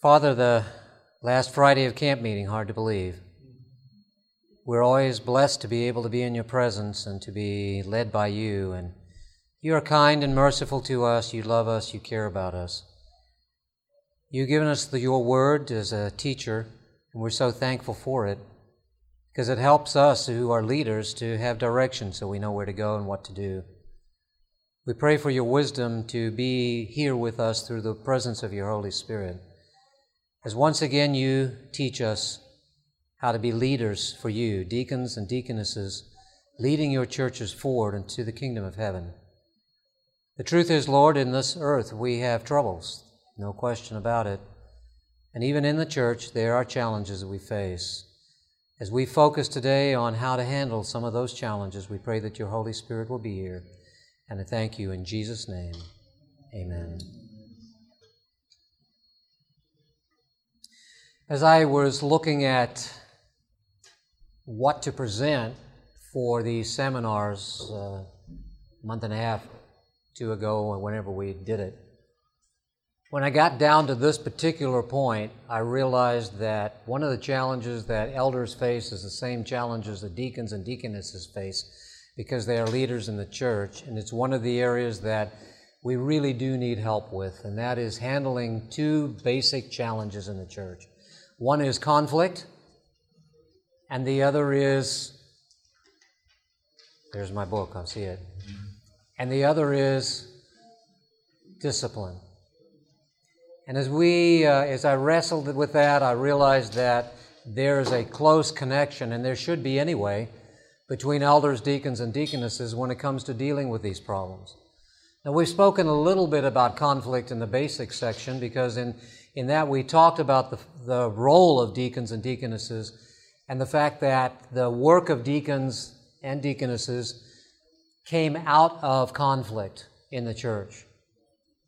Father, the last Friday of camp meeting, hard to believe. We're always blessed to be able to be in your presence and to be led by you. And you are kind and merciful to us. You love us. You care about us. You've given us the, your word as a teacher, and we're so thankful for it because it helps us who are leaders to have direction so we know where to go and what to do. We pray for your wisdom to be here with us through the presence of your Holy Spirit as once again you teach us how to be leaders for you, deacons and deaconesses, leading your churches forward into the kingdom of heaven. The truth is, Lord, in this earth we have troubles, no question about it. And even in the church, there are challenges that we face. As we focus today on how to handle some of those challenges, we pray that your Holy Spirit will be here. And I thank you in Jesus' name. Amen. As I was looking at what to present for these seminars uh, a month and a half, two ago, whenever we did it, when I got down to this particular point, I realized that one of the challenges that elders face is the same challenges that deacons and deaconesses face because they are leaders in the church. And it's one of the areas that we really do need help with, and that is handling two basic challenges in the church. One is conflict, and the other is there's my book, I see it. And the other is discipline. And as we, uh, as I wrestled with that, I realized that there is a close connection, and there should be anyway, between elders, deacons, and deaconesses when it comes to dealing with these problems. Now, we've spoken a little bit about conflict in the basic section because in in that we talked about the, the role of deacons and deaconesses and the fact that the work of deacons and deaconesses came out of conflict in the church.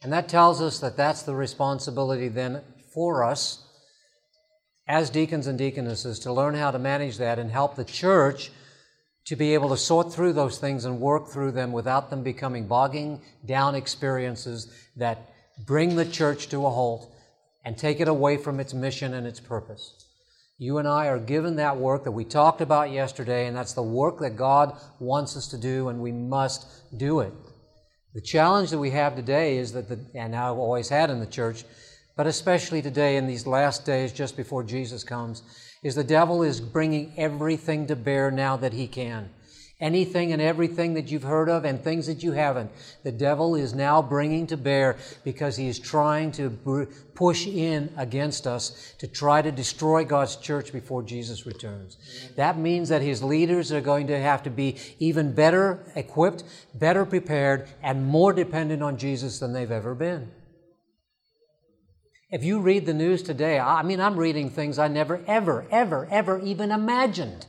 And that tells us that that's the responsibility then for us as deacons and deaconesses to learn how to manage that and help the church to be able to sort through those things and work through them without them becoming bogging down experiences that bring the church to a halt and take it away from its mission and its purpose. You and I are given that work that we talked about yesterday, and that's the work that God wants us to do, and we must do it. The challenge that we have today is that, the, and I've always had in the church, but especially today in these last days just before Jesus comes, is the devil is bringing everything to bear now that he can anything and everything that you've heard of and things that you haven't. The devil is now bringing to bear because he is trying to push in against us to try to destroy God's church before Jesus returns. That means that his leaders are going to have to be even better equipped, better prepared, and more dependent on Jesus than they've ever been. If you read the news today, I mean, I'm reading things I never, ever, ever, ever even imagined.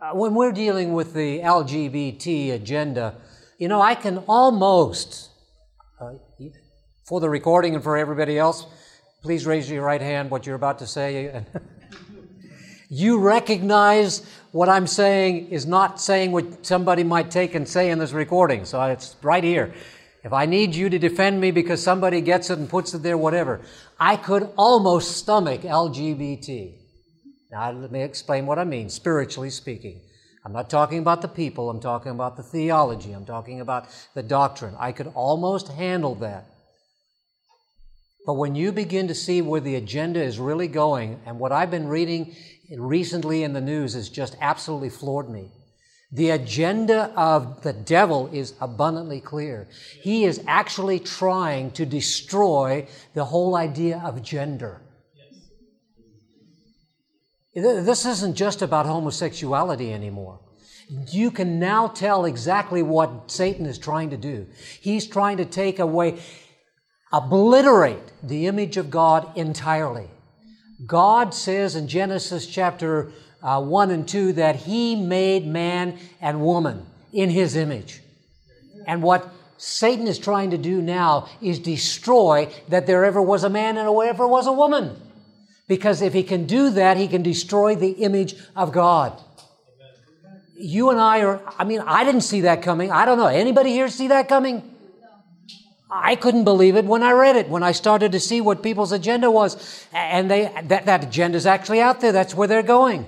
Uh, when we're dealing with the LGBT agenda, you know, I can almost, uh, for the recording and for everybody else, please raise your right hand what you're about to say. you recognize what I'm saying is not saying what somebody might take and say in this recording. So it's right here. If I need you to defend me because somebody gets it and puts it there, whatever, I could almost stomach LGBT. Now, let me explain what I mean, spiritually speaking. I'm not talking about the people, I'm talking about the theology, I'm talking about the doctrine. I could almost handle that. But when you begin to see where the agenda is really going, and what I've been reading recently in the news has just absolutely floored me. The agenda of the devil is abundantly clear. He is actually trying to destroy the whole idea of gender. This isn't just about homosexuality anymore. You can now tell exactly what Satan is trying to do. He's trying to take away, obliterate the image of God entirely. God says in Genesis chapter uh, 1 and 2 that He made man and woman in His image. And what Satan is trying to do now is destroy that there ever was a man and there ever was a woman. Because if he can do that, he can destroy the image of God. You and I are, I mean, I didn't see that coming. I don't know. Anybody here see that coming? I couldn't believe it when I read it, when I started to see what people's agenda was. And they, that, that agenda is actually out there. That's where they're going.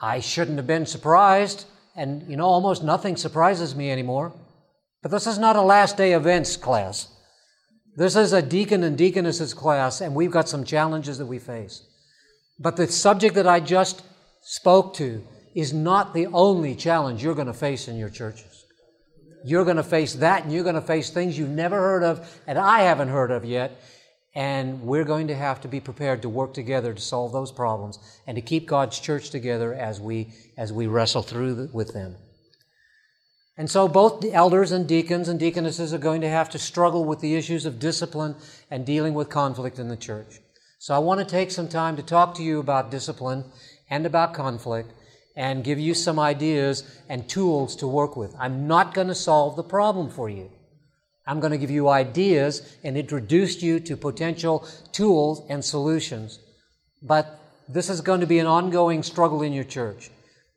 I shouldn't have been surprised. And, you know, almost nothing surprises me anymore. But this is not a last day events class. This is a deacon and deaconesses class, and we've got some challenges that we face. But the subject that I just spoke to is not the only challenge you're going to face in your churches. You're going to face that, and you're going to face things you've never heard of, and I haven't heard of yet. And we're going to have to be prepared to work together to solve those problems and to keep God's church together as we, as we wrestle through with them. And so both the elders and deacons and deaconesses are going to have to struggle with the issues of discipline and dealing with conflict in the church. So I want to take some time to talk to you about discipline and about conflict and give you some ideas and tools to work with. I'm not going to solve the problem for you. I'm going to give you ideas and introduce you to potential tools and solutions. But this is going to be an ongoing struggle in your church.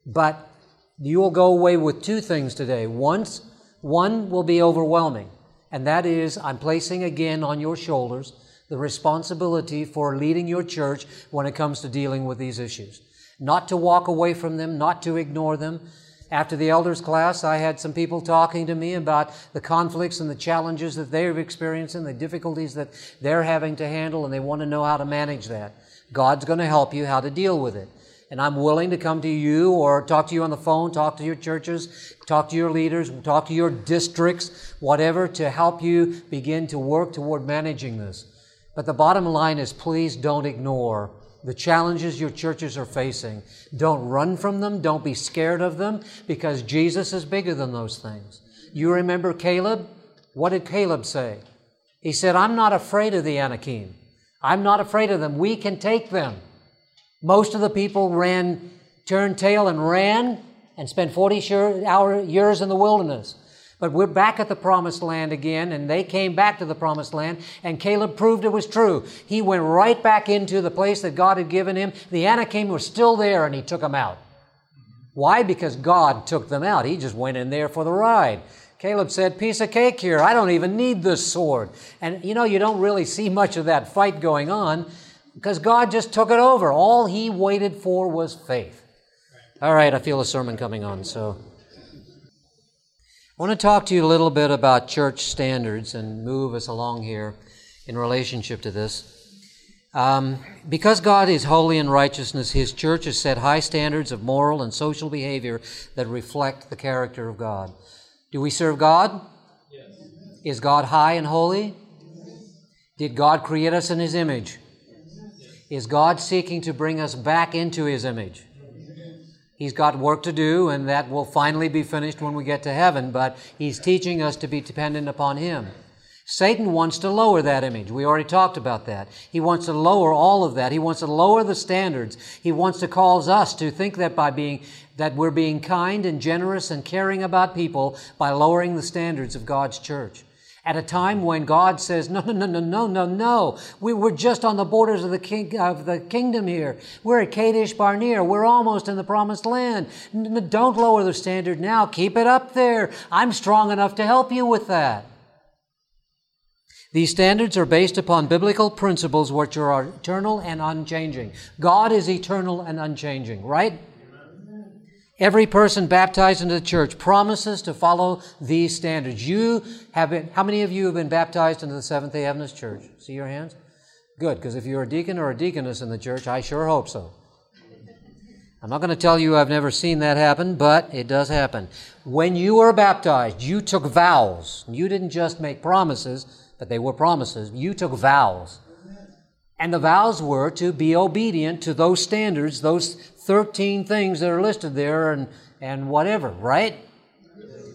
But you will go away with two things today. Once, one will be overwhelming, and that is I'm placing again on your shoulders the responsibility for leading your church when it comes to dealing with these issues. Not to walk away from them, not to ignore them. After the elders class, I had some people talking to me about the conflicts and the challenges that they're experiencing, the difficulties that they're having to handle, and they want to know how to manage that. God's going to help you how to deal with it. And I'm willing to come to you or talk to you on the phone, talk to your churches, talk to your leaders, talk to your districts, whatever, to help you begin to work toward managing this. But the bottom line is please don't ignore the challenges your churches are facing. Don't run from them. Don't be scared of them because Jesus is bigger than those things. You remember Caleb? What did Caleb say? He said, I'm not afraid of the Anakim. I'm not afraid of them. We can take them. Most of the people ran, turned tail and ran and spent 40 years in the wilderness. But we're back at the promised land again, and they came back to the promised land, and Caleb proved it was true. He went right back into the place that God had given him. The Anakim were still there, and he took them out. Why? Because God took them out. He just went in there for the ride. Caleb said, Piece of cake here. I don't even need this sword. And you know, you don't really see much of that fight going on because God just took it over. All he waited for was faith. All right, I feel a sermon coming on, so. I want to talk to you a little bit about church standards and move us along here in relationship to this. Um, because God is holy and righteousness, His church has set high standards of moral and social behavior that reflect the character of God. Do we serve God? Yes. Is God high and holy? Did God create us in His image? Is God seeking to bring us back into His image? He's got work to do, and that will finally be finished when we get to heaven, but He's teaching us to be dependent upon Him. Satan wants to lower that image. We already talked about that. He wants to lower all of that. He wants to lower the standards. He wants to cause us to think that by being, that we're being kind and generous and caring about people by lowering the standards of God's church at a time when God says, no, no, no, no, no, no, no. We, we're just on the borders of the, king, of the kingdom here. We're at Kadesh Barnea. We're almost in the promised land. N- don't lower the standard now. Keep it up there. I'm strong enough to help you with that. These standards are based upon biblical principles which are eternal and unchanging. God is eternal and unchanging, right? Every person baptized into the church promises to follow these standards. You have been, how many of you have been baptized into the Seventh day Adventist Church? See your hands? Good, because if you're a deacon or a deaconess in the church, I sure hope so. I'm not going to tell you I've never seen that happen, but it does happen. When you were baptized, you took vows. You didn't just make promises, but they were promises. You took vows. And the vows were to be obedient to those standards, those 13 things that are listed there and, and whatever, right?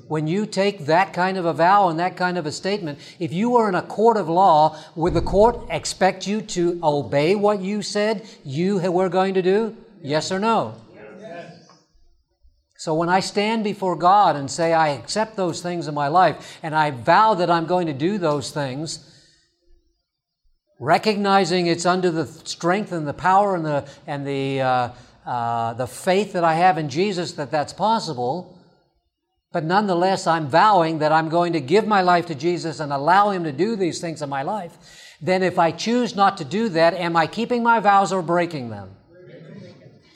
When you take that kind of a vow and that kind of a statement, if you were in a court of law, would the court expect you to obey what you said you were going to do? Yes or no? So when I stand before God and say, I accept those things in my life and I vow that I'm going to do those things, recognizing it's under the strength and the power and the, and the, uh, uh, the faith that I have in Jesus that that's possible, But nonetheless, I'm vowing that I'm going to give my life to Jesus and allow Him to do these things in my life. Then if I choose not to do that, am I keeping my vows or breaking them?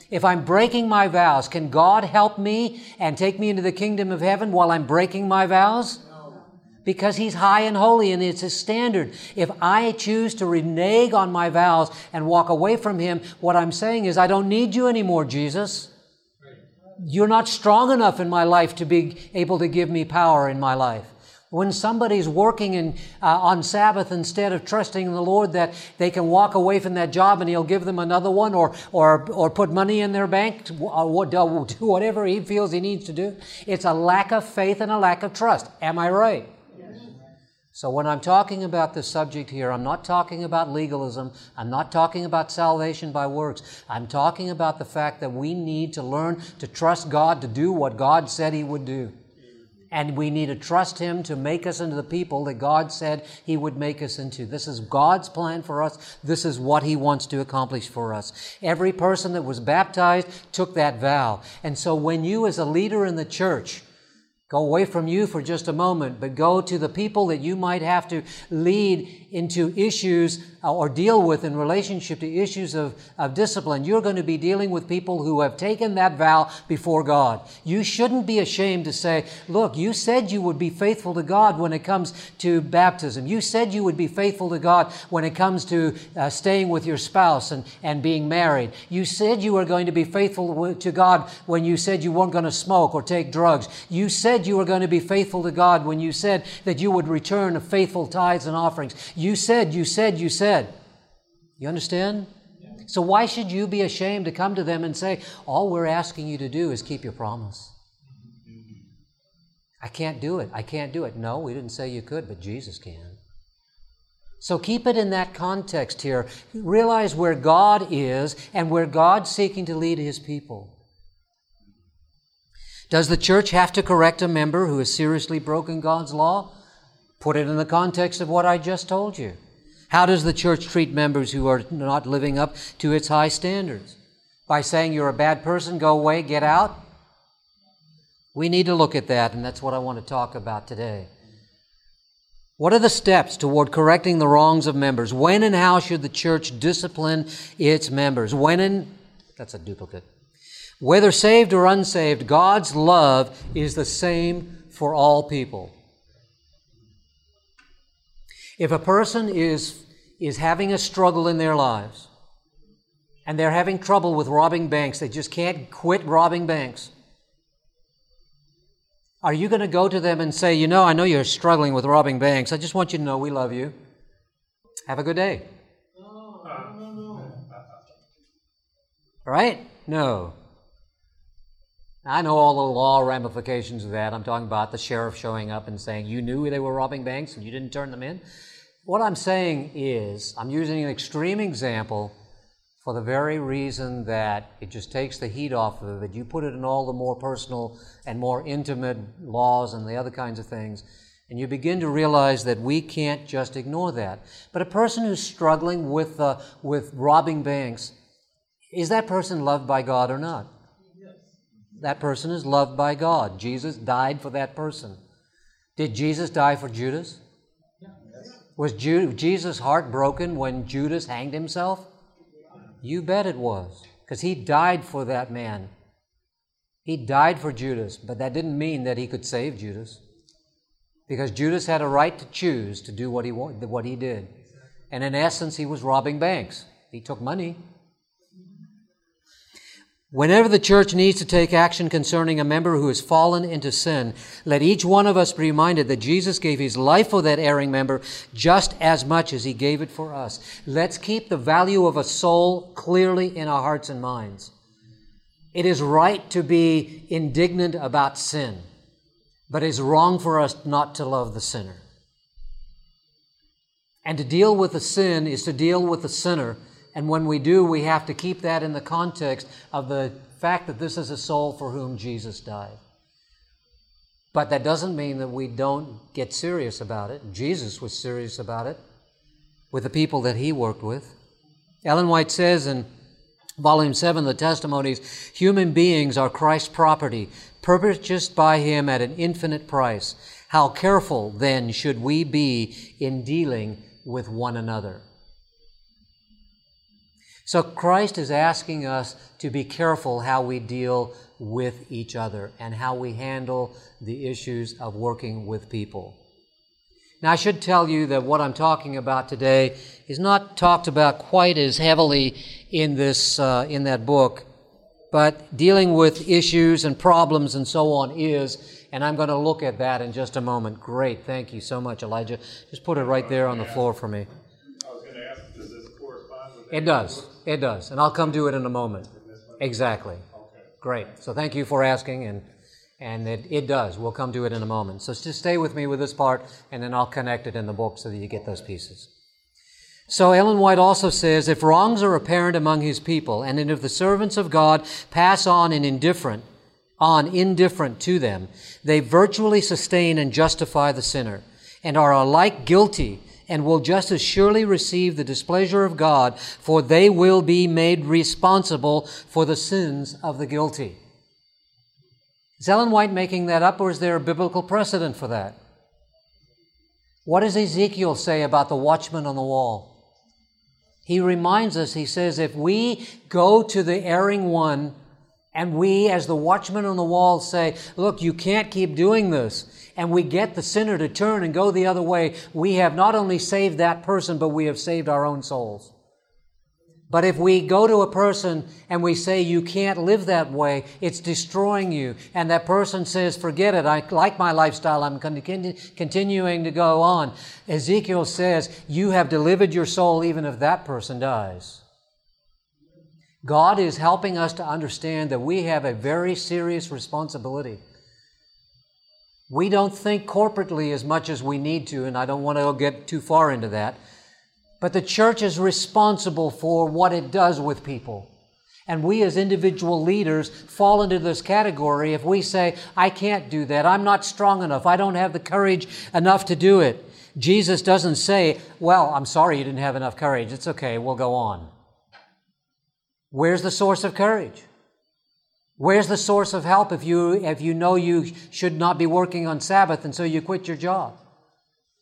If I'm breaking my vows, can God help me and take me into the kingdom of heaven while I'm breaking my vows? Because He's high and holy and it's His standard. If I choose to renege on my vows and walk away from Him, what I'm saying is, I don't need you anymore, Jesus. You're not strong enough in my life to be able to give me power in my life. When somebody's working in, uh, on Sabbath instead of trusting in the Lord that they can walk away from that job and He'll give them another one or, or, or put money in their bank, or do whatever He feels He needs to do, it's a lack of faith and a lack of trust. Am I right? So, when I'm talking about this subject here, I'm not talking about legalism. I'm not talking about salvation by works. I'm talking about the fact that we need to learn to trust God to do what God said He would do. And we need to trust Him to make us into the people that God said He would make us into. This is God's plan for us. This is what He wants to accomplish for us. Every person that was baptized took that vow. And so when you, as a leader in the church, Go away from you for just a moment, but go to the people that you might have to lead into issues or deal with in relationship to issues of, of discipline, you're going to be dealing with people who have taken that vow before God. You shouldn't be ashamed to say, look, you said you would be faithful to God when it comes to baptism. You said you would be faithful to God when it comes to uh, staying with your spouse and, and being married. You said you were going to be faithful to God when you said you weren't going to smoke or take drugs. You said you were going to be faithful to God when you said that you would return faithful tithes and offerings. You said, you said, you said. You understand? So why should you be ashamed to come to them and say, all we're asking you to do is keep your promise? I can't do it. I can't do it. No, we didn't say you could, but Jesus can. So keep it in that context here. Realize where God is and where God's seeking to lead His people. Does the church have to correct a member who has seriously broken God's law? Put it in the context of what I just told you. How does the church treat members who are not living up to its high standards? By saying you're a bad person, go away, get out? We need to look at that, and that's what I want to talk about today. What are the steps toward correcting the wrongs of members? When and how should the church discipline its members? When and that's a duplicate. Whether saved or unsaved, God's love is the same for all people. If a person is, is having a struggle in their lives and they're having trouble with robbing banks, they just can't quit robbing banks. Are you going to go to them and say, You know, I know you're struggling with robbing banks. I just want you to know we love you. Have a good day. No, no, no. Right? No. I know all the law ramifications of that. I'm talking about the sheriff showing up and saying, You knew they were robbing banks and you didn't turn them in. What I'm saying is, I'm using an extreme example for the very reason that it just takes the heat off of it. You put it in all the more personal and more intimate laws and the other kinds of things, and you begin to realize that we can't just ignore that. But a person who's struggling with, uh, with robbing banks, is that person loved by God or not? That person is loved by God. Jesus died for that person. Did Jesus die for Judas? Was Jesus' heart broken when Judas hanged himself? You bet it was, because he died for that man. He died for Judas, but that didn't mean that he could save Judas. Because Judas had a right to choose to do what he, what he did. And in essence, he was robbing banks. He took money, Whenever the church needs to take action concerning a member who has fallen into sin, let each one of us be reminded that Jesus gave his life for that erring member just as much as he gave it for us. Let's keep the value of a soul clearly in our hearts and minds. It is right to be indignant about sin, but it is wrong for us not to love the sinner. And to deal with the sin is to deal with the sinner and when we do, we have to keep that in the context of the fact that this is a soul for whom Jesus died. But that doesn't mean that we don't get serious about it. Jesus was serious about it with the people that he worked with. Ellen White says in Volume 7, The Testimonies, human beings are Christ's property, purchased by him at an infinite price. How careful then should we be in dealing with one another? So Christ is asking us to be careful how we deal with each other and how we handle the issues of working with people. Now, I should tell you that what I'm talking about today is not talked about quite as heavily in this uh, in that book, but dealing with issues and problems and so on is, and I'm going to look at that in just a moment. Great, thank you so much, Elijah. Just put it right there on the floor for me. I was going to ask, does this correspond with? It does. It does, and I'll come to it in a moment. Exactly. Great. So thank you for asking, and and it, it does. We'll come to it in a moment. So just stay with me with this part, and then I'll connect it in the book so that you get those pieces. So Ellen White also says, if wrongs are apparent among his people, and if the servants of God pass on in indifferent, on indifferent to them, they virtually sustain and justify the sinner, and are alike guilty and will just as surely receive the displeasure of God, for they will be made responsible for the sins of the guilty. Is Ellen White making that up, or is there a biblical precedent for that? What does Ezekiel say about the watchman on the wall? He reminds us, he says, if we go to the erring one and we, as the watchman on the wall, say, Look, you can't keep doing this, and we get the sinner to turn and go the other way, we have not only saved that person, but we have saved our own souls. But if we go to a person and we say, you can't live that way, it's destroying you, and that person says, forget it, I like my lifestyle, I'm continuing to go on, Ezekiel says, you have delivered your soul even if that person dies. God is helping us to understand that we have a very serious responsibility. We don't think corporately as much as we need to, and I don't want to get too far into that. But the church is responsible for what it does with people. And we as individual leaders fall into this category if we say, I can't do that. I'm not strong enough. I don't have the courage enough to do it. Jesus doesn't say, Well, I'm sorry you didn't have enough courage. It's okay. We'll go on. Where's the source of courage? Where's the source of help if you, if you know you should not be working on Sabbath and so you quit your job?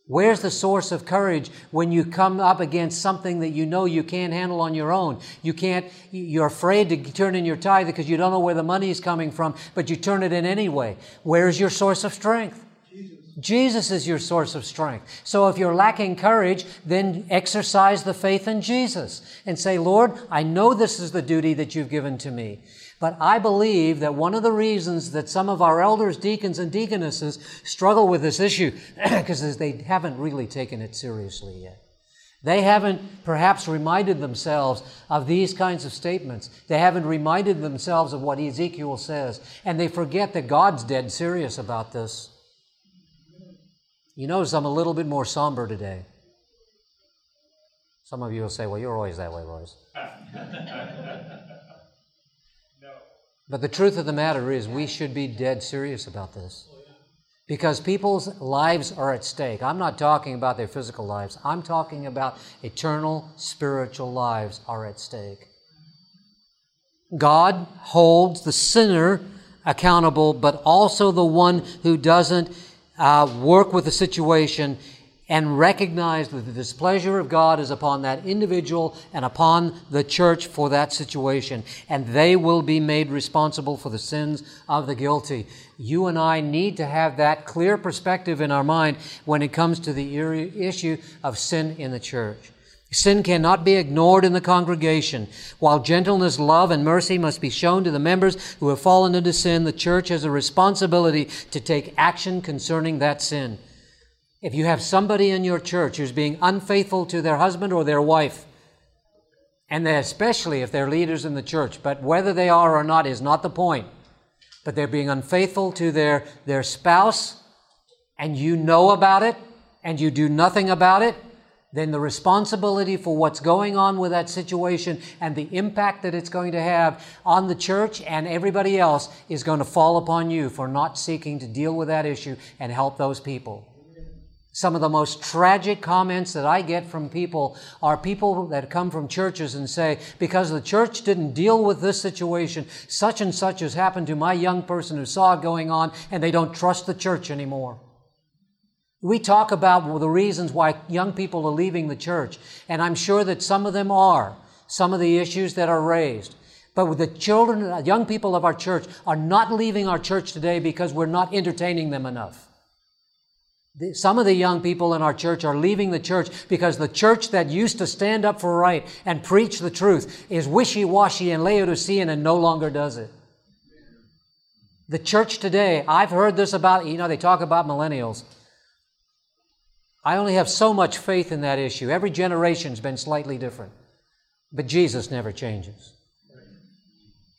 Where's the source of courage when you come up against something that you know you can't handle on your own? You can't, you're afraid to turn in your tithe because you don't know where the money is coming from, but you turn it in anyway. Where's your source of strength? Jesus Jesus is your source of strength. So if you're lacking courage, then exercise the faith in Jesus and say, Lord, I know this is the duty that you've given to me. But I believe that one of the reasons that some of our elders, deacons, and deaconesses struggle with this issue because they haven't really taken it seriously yet. They haven't perhaps reminded themselves of these kinds of statements. They haven't reminded themselves of what Ezekiel says. And they forget that God's dead serious about this. You notice I'm a little bit more somber today. Some of you will say, well, you're always that way, Royce. But the truth of the matter is, we should be dead serious about this. Because people's lives are at stake. I'm not talking about their physical lives, I'm talking about eternal spiritual lives are at stake. God holds the sinner accountable, but also the one who doesn't uh, work with the situation and recognize that the displeasure of God is upon that individual and upon the church for that situation. And they will be made responsible for the sins of the guilty. You and I need to have that clear perspective in our mind when it comes to the issue of sin in the church. Sin cannot be ignored in the congregation. While gentleness, love, and mercy must be shown to the members who have fallen into sin, the church has a responsibility to take action concerning that sin. If you have somebody in your church who's being unfaithful to their husband or their wife, and especially if they're leaders in the church, but whether they are or not is not the point, but they're being unfaithful to their, their spouse, and you know about it, and you do nothing about it, then the responsibility for what's going on with that situation and the impact that it's going to have on the church and everybody else is going to fall upon you for not seeking to deal with that issue and help those people. Some of the most tragic comments that I get from people are people that come from churches and say, because the church didn't deal with this situation, such and such has happened to my young person who saw it going on, and they don't trust the church anymore. We talk about the reasons why young people are leaving the church, and I'm sure that some of them are, some of the issues that are raised. But the children, young people of our church are not leaving our church today because we're not entertaining them enough. Some of the young people in our church are leaving the church because the church that used to stand up for right and preach the truth is wishy-washy and Laodicean and no longer does it. The church today, I've heard this about, you know, they talk about millennials. I only have so much faith in that issue. Every generation's been slightly different. But Jesus never changes.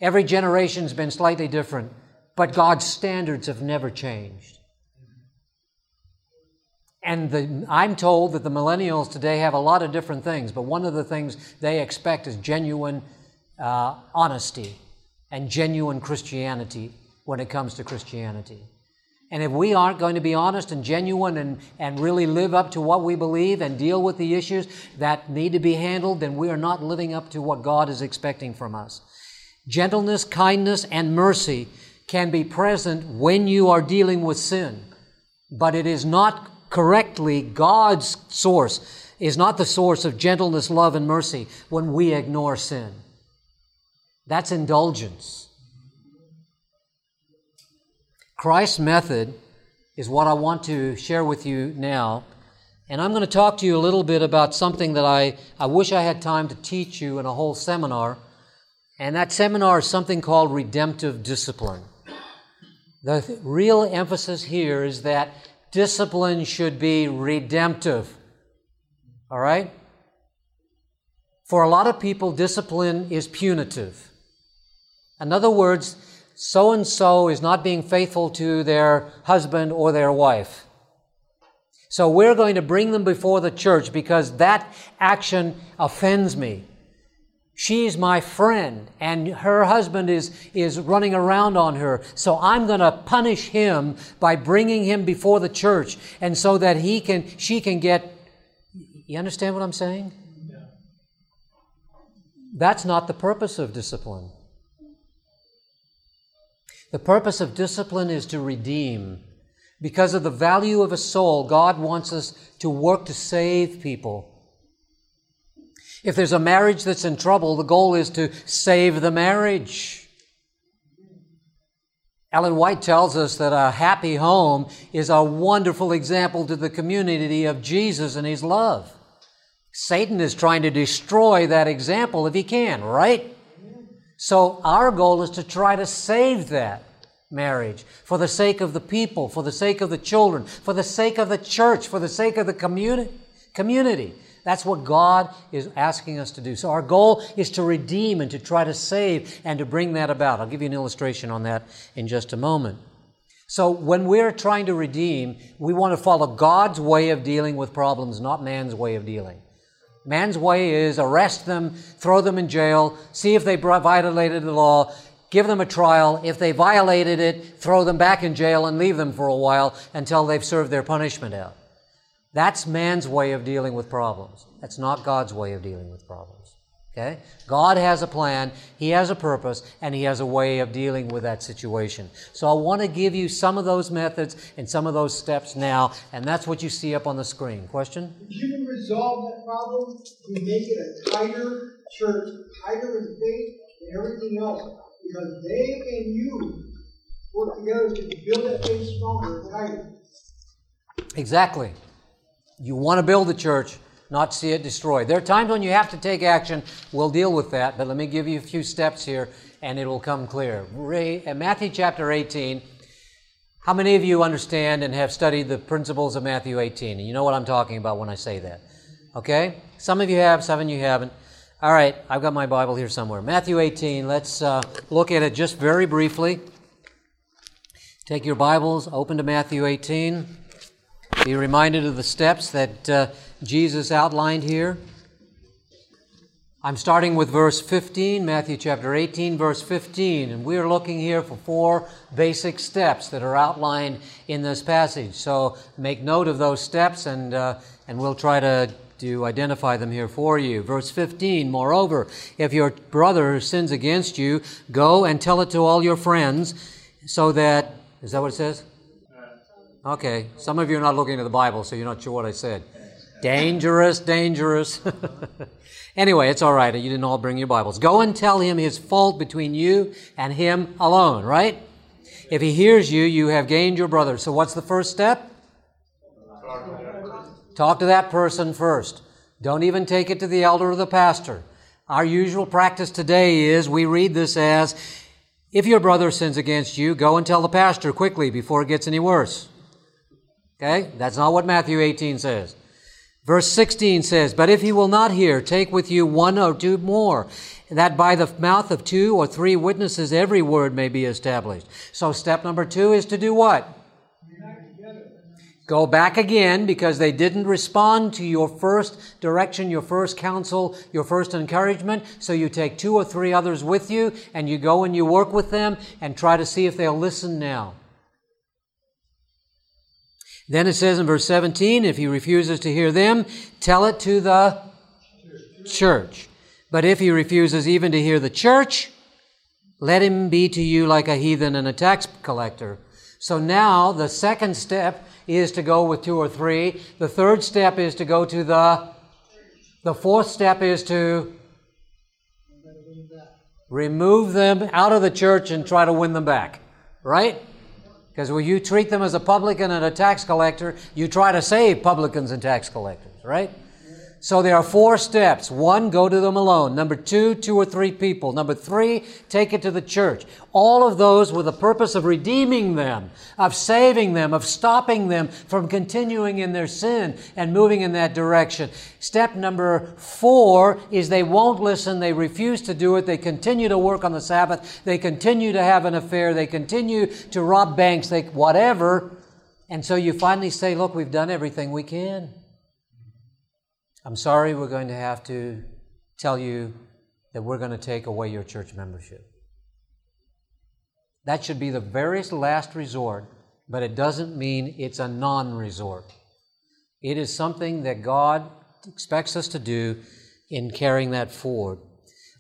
Every generation's been slightly different, but God's standards have never changed. And the, I'm told that the millennials today have a lot of different things, but one of the things they expect is genuine uh, honesty and genuine Christianity when it comes to Christianity. And if we aren't going to be honest and genuine and, and really live up to what we believe and deal with the issues that need to be handled, then we are not living up to what God is expecting from us. Gentleness, kindness, and mercy can be present when you are dealing with sin, but it is not correctly, God's source is not the source of gentleness, love, and mercy when we ignore sin. That's indulgence. Christ's method is what I want to share with you now. And I'm going to talk to you a little bit about something that I, I wish I had time to teach you in a whole seminar. And that seminar is something called redemptive discipline. The th- real emphasis here is that discipline should be redemptive. All right? For a lot of people, discipline is punitive. In other words, so and so is not being faithful to their husband or their wife. So we're going to bring them before the church because that action offends me. She's my friend, and her husband is, is running around on her. So I'm going to punish him by bringing him before the church, and so that he can, she can get. You understand what I'm saying? Yeah. That's not the purpose of discipline. The purpose of discipline is to redeem. Because of the value of a soul, God wants us to work to save people. If there's a marriage that's in trouble, the goal is to save the marriage. Ellen White tells us that a happy home is a wonderful example to the community of Jesus and his love. Satan is trying to destroy that example if he can, right? So our goal is to try to save that marriage for the sake of the people, for the sake of the children, for the sake of the church, for the sake of the communi- community. That's what God is asking us to do. So our goal is to redeem and to try to save and to bring that about. I'll give you an illustration on that in just a moment. So when we're trying to redeem, we want to follow God's way of dealing with problems, not man's way of dealing. Man's way is arrest them, throw them in jail, see if they violated the law, give them a trial. If they violated it, throw them back in jail and leave them for a while until they've served their punishment out. That's man's way of dealing with problems. That's not God's way of dealing with problems. Okay? God has a plan, He has a purpose, and He has a way of dealing with that situation. So I want to give you some of those methods and some of those steps now, and that's what you see up on the screen. Question? If you can resolve that problem, you make it a tighter church, tighter in faith and everything else, because they and you work together to build that faith stronger and tighter. Exactly. You want to build a church, not see it destroyed. There are times when you have to take action. We'll deal with that, but let me give you a few steps here and it will come clear. Matthew chapter 18. How many of you understand and have studied the principles of Matthew 18? And you know what I'm talking about when I say that. Okay? Some of you have, some of you haven't. All right, I've got my Bible here somewhere. Matthew 18, let's uh, look at it just very briefly. Take your Bibles, open to Matthew 18. Be reminded of the steps that uh, Jesus outlined here. I'm starting with verse 15, Matthew chapter 18, verse 15, and we're looking here for four basic steps that are outlined in this passage. So make note of those steps, and, uh, and we'll try to, to identify them here for you. Verse 15, moreover, if your brother sins against you, go and tell it to all your friends, so that, is that what it says? Okay, some of you are not looking at the Bible, so you're not sure what I said. Dangerous, dangerous. anyway, it's all right. You didn't all bring your Bibles. Go and tell him his fault between you and him alone, right? If he hears you, you have gained your brother. So what's the first step? Talk to that person first. Don't even take it to the elder or the pastor. Our usual practice today is we read this as, if your brother sins against you, go and tell the pastor quickly before it gets any worse. Okay? That's not what Matthew 18 says. Verse 16 says, But if he will not hear, take with you one or two more, that by the mouth of two or three witnesses every word may be established. So step number two is to do what? Go back again because they didn't respond to your first direction, your first counsel, your first encouragement. So you take two or three others with you and you go and you work with them and try to see if they'll listen now. Then it says in verse 17, if he refuses to hear them, tell it to the church. But if he refuses even to hear the church, let him be to you like a heathen and a tax collector. So now the second step is to go with two or three. The third step is to go to the, the fourth step is to remove them out of the church and try to win them back. Right? Because when you treat them as a publican and a tax collector, you try to save publicans and tax collectors, right? So there are four steps. One, go to them alone. Number two, two or three people. Number three, take it to the church. All of those with the purpose of redeeming them, of saving them, of stopping them from continuing in their sin and moving in that direction. Step number four is they won't listen. They refuse to do it. They continue to work on the Sabbath. They continue to have an affair. They continue to rob banks. They, whatever. And so you finally say, look, we've done everything we can. I'm sorry we're going to have to tell you that we're going to take away your church membership. That should be the very last resort, but it doesn't mean it's a non resort. It is something that God expects us to do in carrying that forward.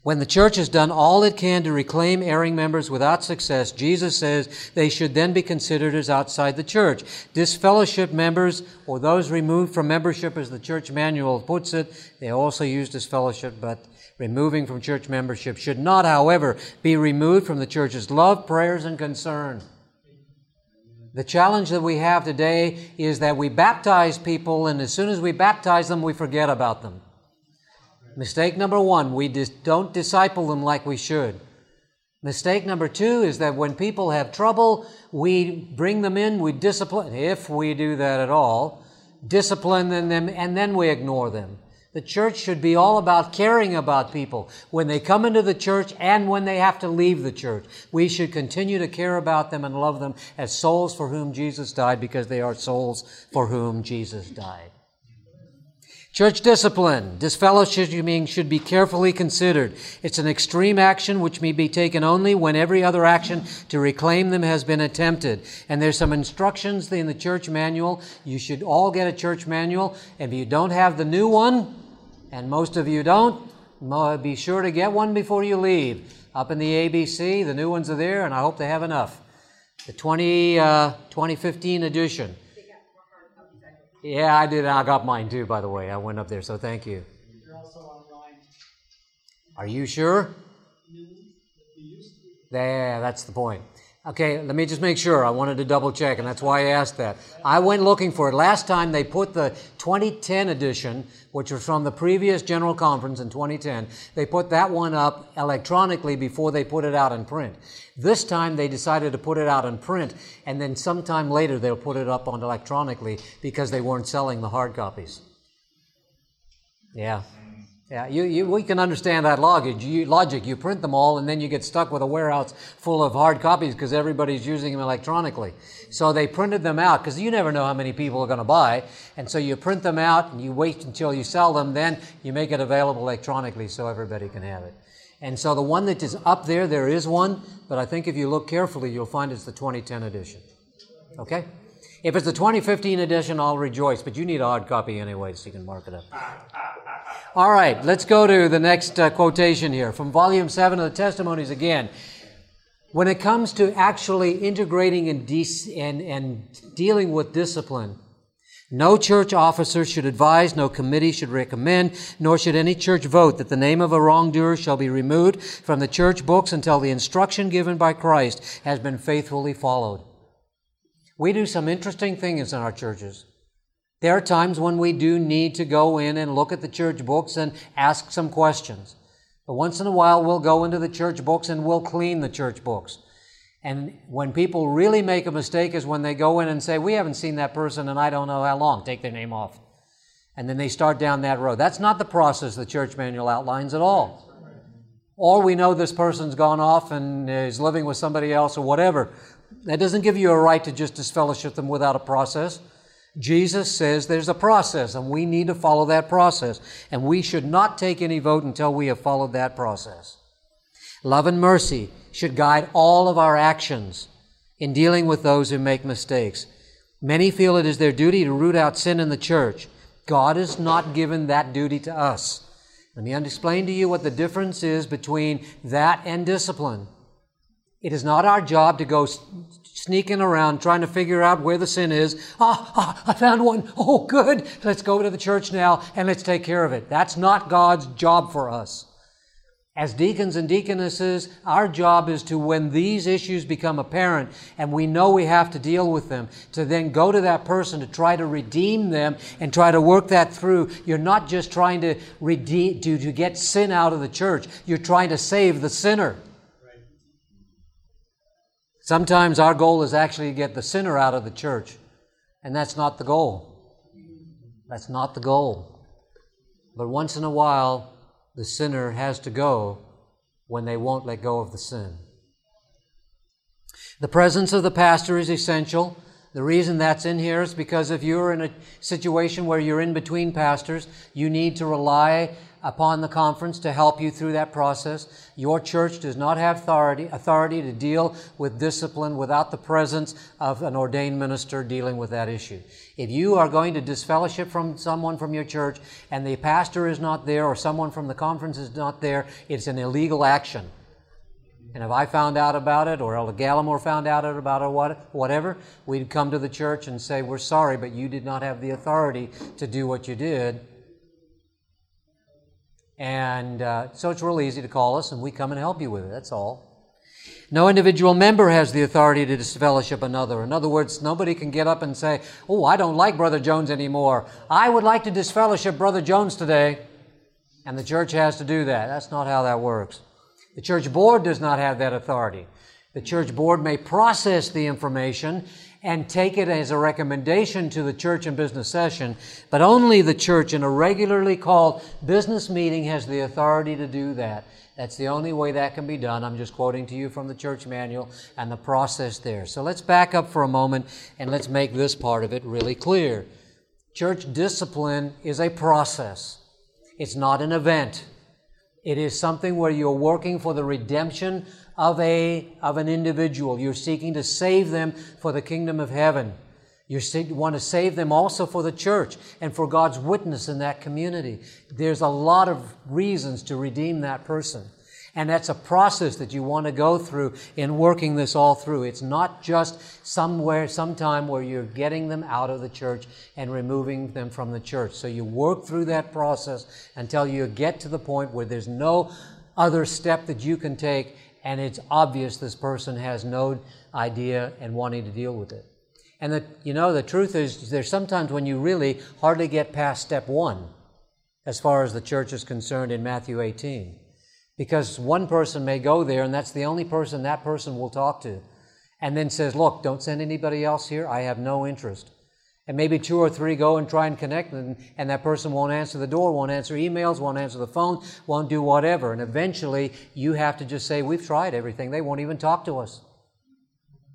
When the church has done all it can to reclaim erring members without success, Jesus says they should then be considered as outside the church. Disfellowship members, or those removed from membership, as the church manual puts it, they also use disfellowship, but removing from church membership should not, however, be removed from the church's love, prayers, and concern. The challenge that we have today is that we baptize people, and as soon as we baptize them, we forget about them. Mistake number one, we dis- don't disciple them like we should. Mistake number two is that when people have trouble, we bring them in, we discipline, if we do that at all, discipline them, and then we ignore them. The church should be all about caring about people when they come into the church and when they have to leave the church. We should continue to care about them and love them as souls for whom Jesus died because they are souls for whom Jesus died. Church discipline, disfellowshipping should be carefully considered. It's an extreme action which may be taken only when every other action to reclaim them has been attempted. And there's some instructions in the church manual. You should all get a church manual. If you don't have the new one, and most of you don't, be sure to get one before you leave. Up in the ABC, the new ones are there, and I hope they have enough. The 20, uh, 2015 edition. Yeah, I did. I got mine too, by the way. I went up there, so thank you. They're also online. Are you sure? Yeah, that's the point. Okay, let me just make sure. I wanted to double check, and that's why I asked that. I went looking for it. Last time they put the 2010 edition, which was from the previous General Conference in 2010, they put that one up electronically before they put it out in print. This time they decided to put it out in print, and then sometime later they'll put it up on electronically because they weren't selling the hard copies. Yeah. Yeah, you, you, we can understand that logic. You, logic. You print them all, and then you get stuck with a warehouse full of hard copies because everybody's using them electronically. So they printed them out because you never know how many people are going to buy, and so you print them out and you wait until you sell them. Then you make it available electronically so everybody can have it. And so the one that is up there, there is one, but I think if you look carefully, you'll find it's the 2010 edition. Okay? If it's the 2015 edition, I'll rejoice, but you need a hard copy anyway, so you can mark it up. Ah, ah. All right, let's go to the next uh, quotation here from volume 7 of the Testimonies again. When it comes to actually integrating and, de- and, and dealing with discipline, no church officer should advise, no committee should recommend, nor should any church vote that the name of a wrongdoer shall be removed from the church books until the instruction given by Christ has been faithfully followed. We do some interesting things in our churches. There are times when we do need to go in and look at the church books and ask some questions. But once in a while, we'll go into the church books and we'll clean the church books. And when people really make a mistake is when they go in and say, We haven't seen that person and I don't know how long. Take their name off. And then they start down that road. That's not the process the church manual outlines at all. Or we know this person's gone off and is living with somebody else or whatever. That doesn't give you a right to just disfellowship them without a process. Jesus says there's a process, and we need to follow that process. And we should not take any vote until we have followed that process. Love and mercy should guide all of our actions in dealing with those who make mistakes. Many feel it is their duty to root out sin in the church. God has not given that duty to us. Let me explain to you what the difference is between that and discipline. It is not our job to go sneaking around trying to figure out where the sin is. Ah, ah, I found one. Oh, good. Let's go to the church now and let's take care of it. That's not God's job for us. As deacons and deaconesses, our job is to, when these issues become apparent and we know we have to deal with them, to then go to that person to try to redeem them and try to work that through. You're not just trying to redeem, to, to get sin out of the church. You're trying to save the sinner. Sometimes our goal is actually to get the sinner out of the church, and that's not the goal. That's not the goal. But once in a while, the sinner has to go when they won't let go of the sin. The presence of the pastor is essential. The reason that's in here is because if you're in a situation where you're in between pastors, you need to rely upon the conference to help you through that process. Your church does not have authority, authority to deal with discipline without the presence of an ordained minister dealing with that issue. If you are going to disfellowship from someone from your church and the pastor is not there or someone from the conference is not there, it's an illegal action. And if I found out about it, or Elder Gallimore found out about it, or whatever, we'd come to the church and say, We're sorry, but you did not have the authority to do what you did. And uh, so it's real easy to call us, and we come and help you with it. That's all. No individual member has the authority to disfellowship another. In other words, nobody can get up and say, Oh, I don't like Brother Jones anymore. I would like to disfellowship Brother Jones today. And the church has to do that. That's not how that works. The church board does not have that authority. The church board may process the information and take it as a recommendation to the church and business session, but only the church in a regularly called business meeting has the authority to do that. That's the only way that can be done. I'm just quoting to you from the church manual and the process there. So let's back up for a moment and let's make this part of it really clear. Church discipline is a process. It's not an event. It is something where you're working for the redemption of, a, of an individual. You're seeking to save them for the kingdom of heaven. You want to save them also for the church and for God's witness in that community. There's a lot of reasons to redeem that person. And that's a process that you want to go through in working this all through. It's not just somewhere, sometime where you're getting them out of the church and removing them from the church. So you work through that process until you get to the point where there's no other step that you can take and it's obvious this person has no idea and wanting to deal with it. And the, you know, the truth is, there's sometimes when you really hardly get past step one, as far as the church is concerned in Matthew 18. Because one person may go there, and that's the only person that person will talk to, and then says, Look, don't send anybody else here. I have no interest. And maybe two or three go and try and connect, and, and that person won't answer the door, won't answer emails, won't answer the phone, won't do whatever. And eventually, you have to just say, We've tried everything. They won't even talk to us.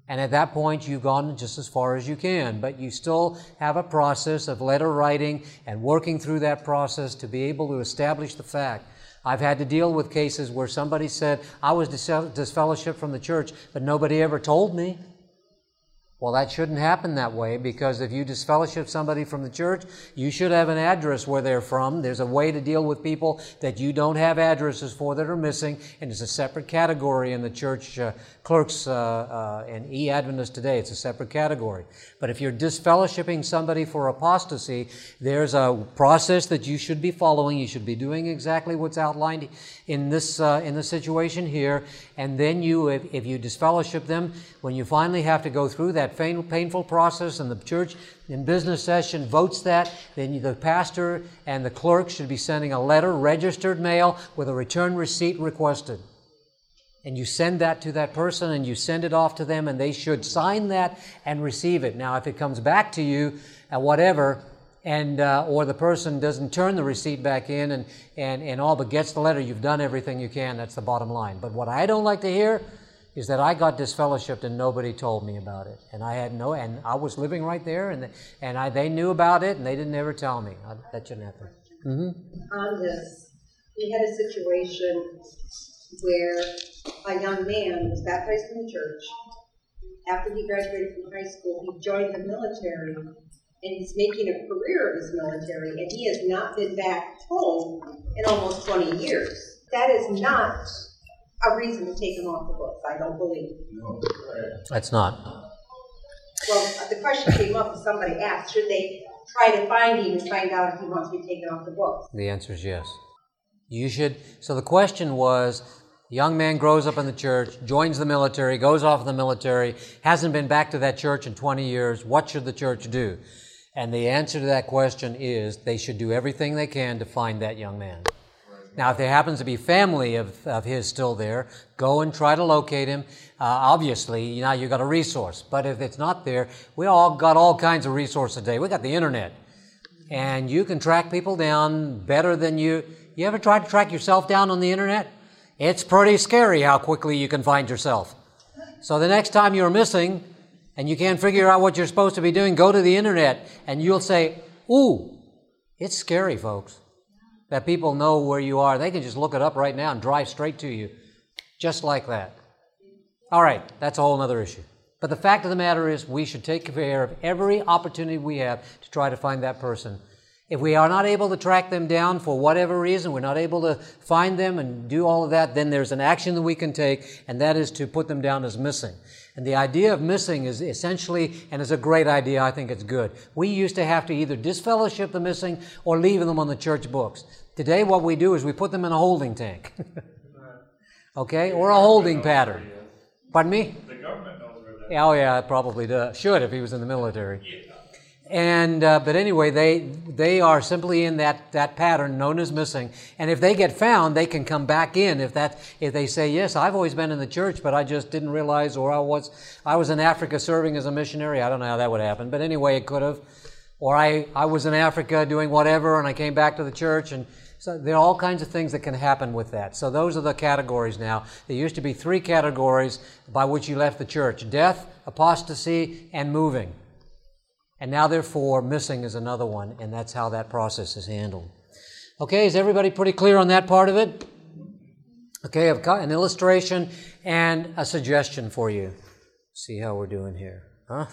And at that point, you've gone just as far as you can. But you still have a process of letter writing and working through that process to be able to establish the fact. I've had to deal with cases where somebody said, I was disfellowshipped from the church, but nobody ever told me. Well, that shouldn't happen that way because if you disfellowship somebody from the church, you should have an address where they're from. There's a way to deal with people that you don't have addresses for that are missing, and it's a separate category in the church uh, clerks uh, uh, and e Adventists today. It's a separate category. But if you're disfellowshipping somebody for apostasy, there's a process that you should be following. You should be doing exactly what's outlined in this uh, in the situation here, and then you, if, if you disfellowship them, when you finally have to go through that that painful process, and the church in business session votes that, then the pastor and the clerk should be sending a letter, registered mail, with a return receipt requested. And you send that to that person and you send it off to them, and they should sign that and receive it. Now, if it comes back to you, uh, whatever, and uh, or the person doesn't turn the receipt back in and, and, and all but gets the letter, you've done everything you can. That's the bottom line. But what I don't like to hear is that I got disfellowshipped and nobody told me about it. And I had no, and I was living right there and, and I, they knew about it and they didn't ever tell me. I, that shouldn't happen. Mm-hmm. On this, we had a situation where a young man was baptized in the church. After he graduated from high school, he joined the military and he's making a career of his military, and he has not been back home in almost 20 years. That is not a reason to take him off the books, I don't believe. No. That's not. Well, the question came up, somebody asked, should they try to find him and find out if he wants to be taken off the books? The answer is yes. You should. So the question was, young man grows up in the church, joins the military, goes off in the military, hasn't been back to that church in 20 years. What should the church do? And the answer to that question is they should do everything they can to find that young man. Now, if there happens to be family of, of his still there, go and try to locate him. Uh, obviously, now you've got a resource. But if it's not there, we all got all kinds of resources today. We got the internet. And you can track people down better than you. You ever tried to track yourself down on the internet? It's pretty scary how quickly you can find yourself. So the next time you're missing and you can't figure out what you're supposed to be doing, go to the internet and you'll say, Ooh, it's scary, folks that people know where you are. They can just look it up right now and drive straight to you, just like that. All right, that's a whole other issue. But the fact of the matter is, we should take care of every opportunity we have to try to find that person. If we are not able to track them down for whatever reason, we're not able to find them and do all of that, then there's an action that we can take, and that is to put them down as missing. And the idea of missing is essentially, and it's a great idea, I think it's good. We used to have to either disfellowship the missing or leave them on the church books. Today, what we do is we put them in a holding tank. okay? Or a holding pattern. Pardon me? The government knows where that Oh, yeah, it probably does. Should if he was in the military. And uh, but anyway, they they are simply in that that pattern known as missing. And if they get found, they can come back in. If that if they say yes, I've always been in the church, but I just didn't realize, or I was I was in Africa serving as a missionary. I don't know how that would happen, but anyway, it could have. Or I I was in Africa doing whatever, and I came back to the church and. So there are all kinds of things that can happen with that. So those are the categories now. There used to be three categories by which you left the church death, apostasy, and moving. And now, therefore, missing is another one, and that's how that process is handled. Okay, is everybody pretty clear on that part of it? Okay, I've got an illustration and a suggestion for you. See how we're doing here. Huh?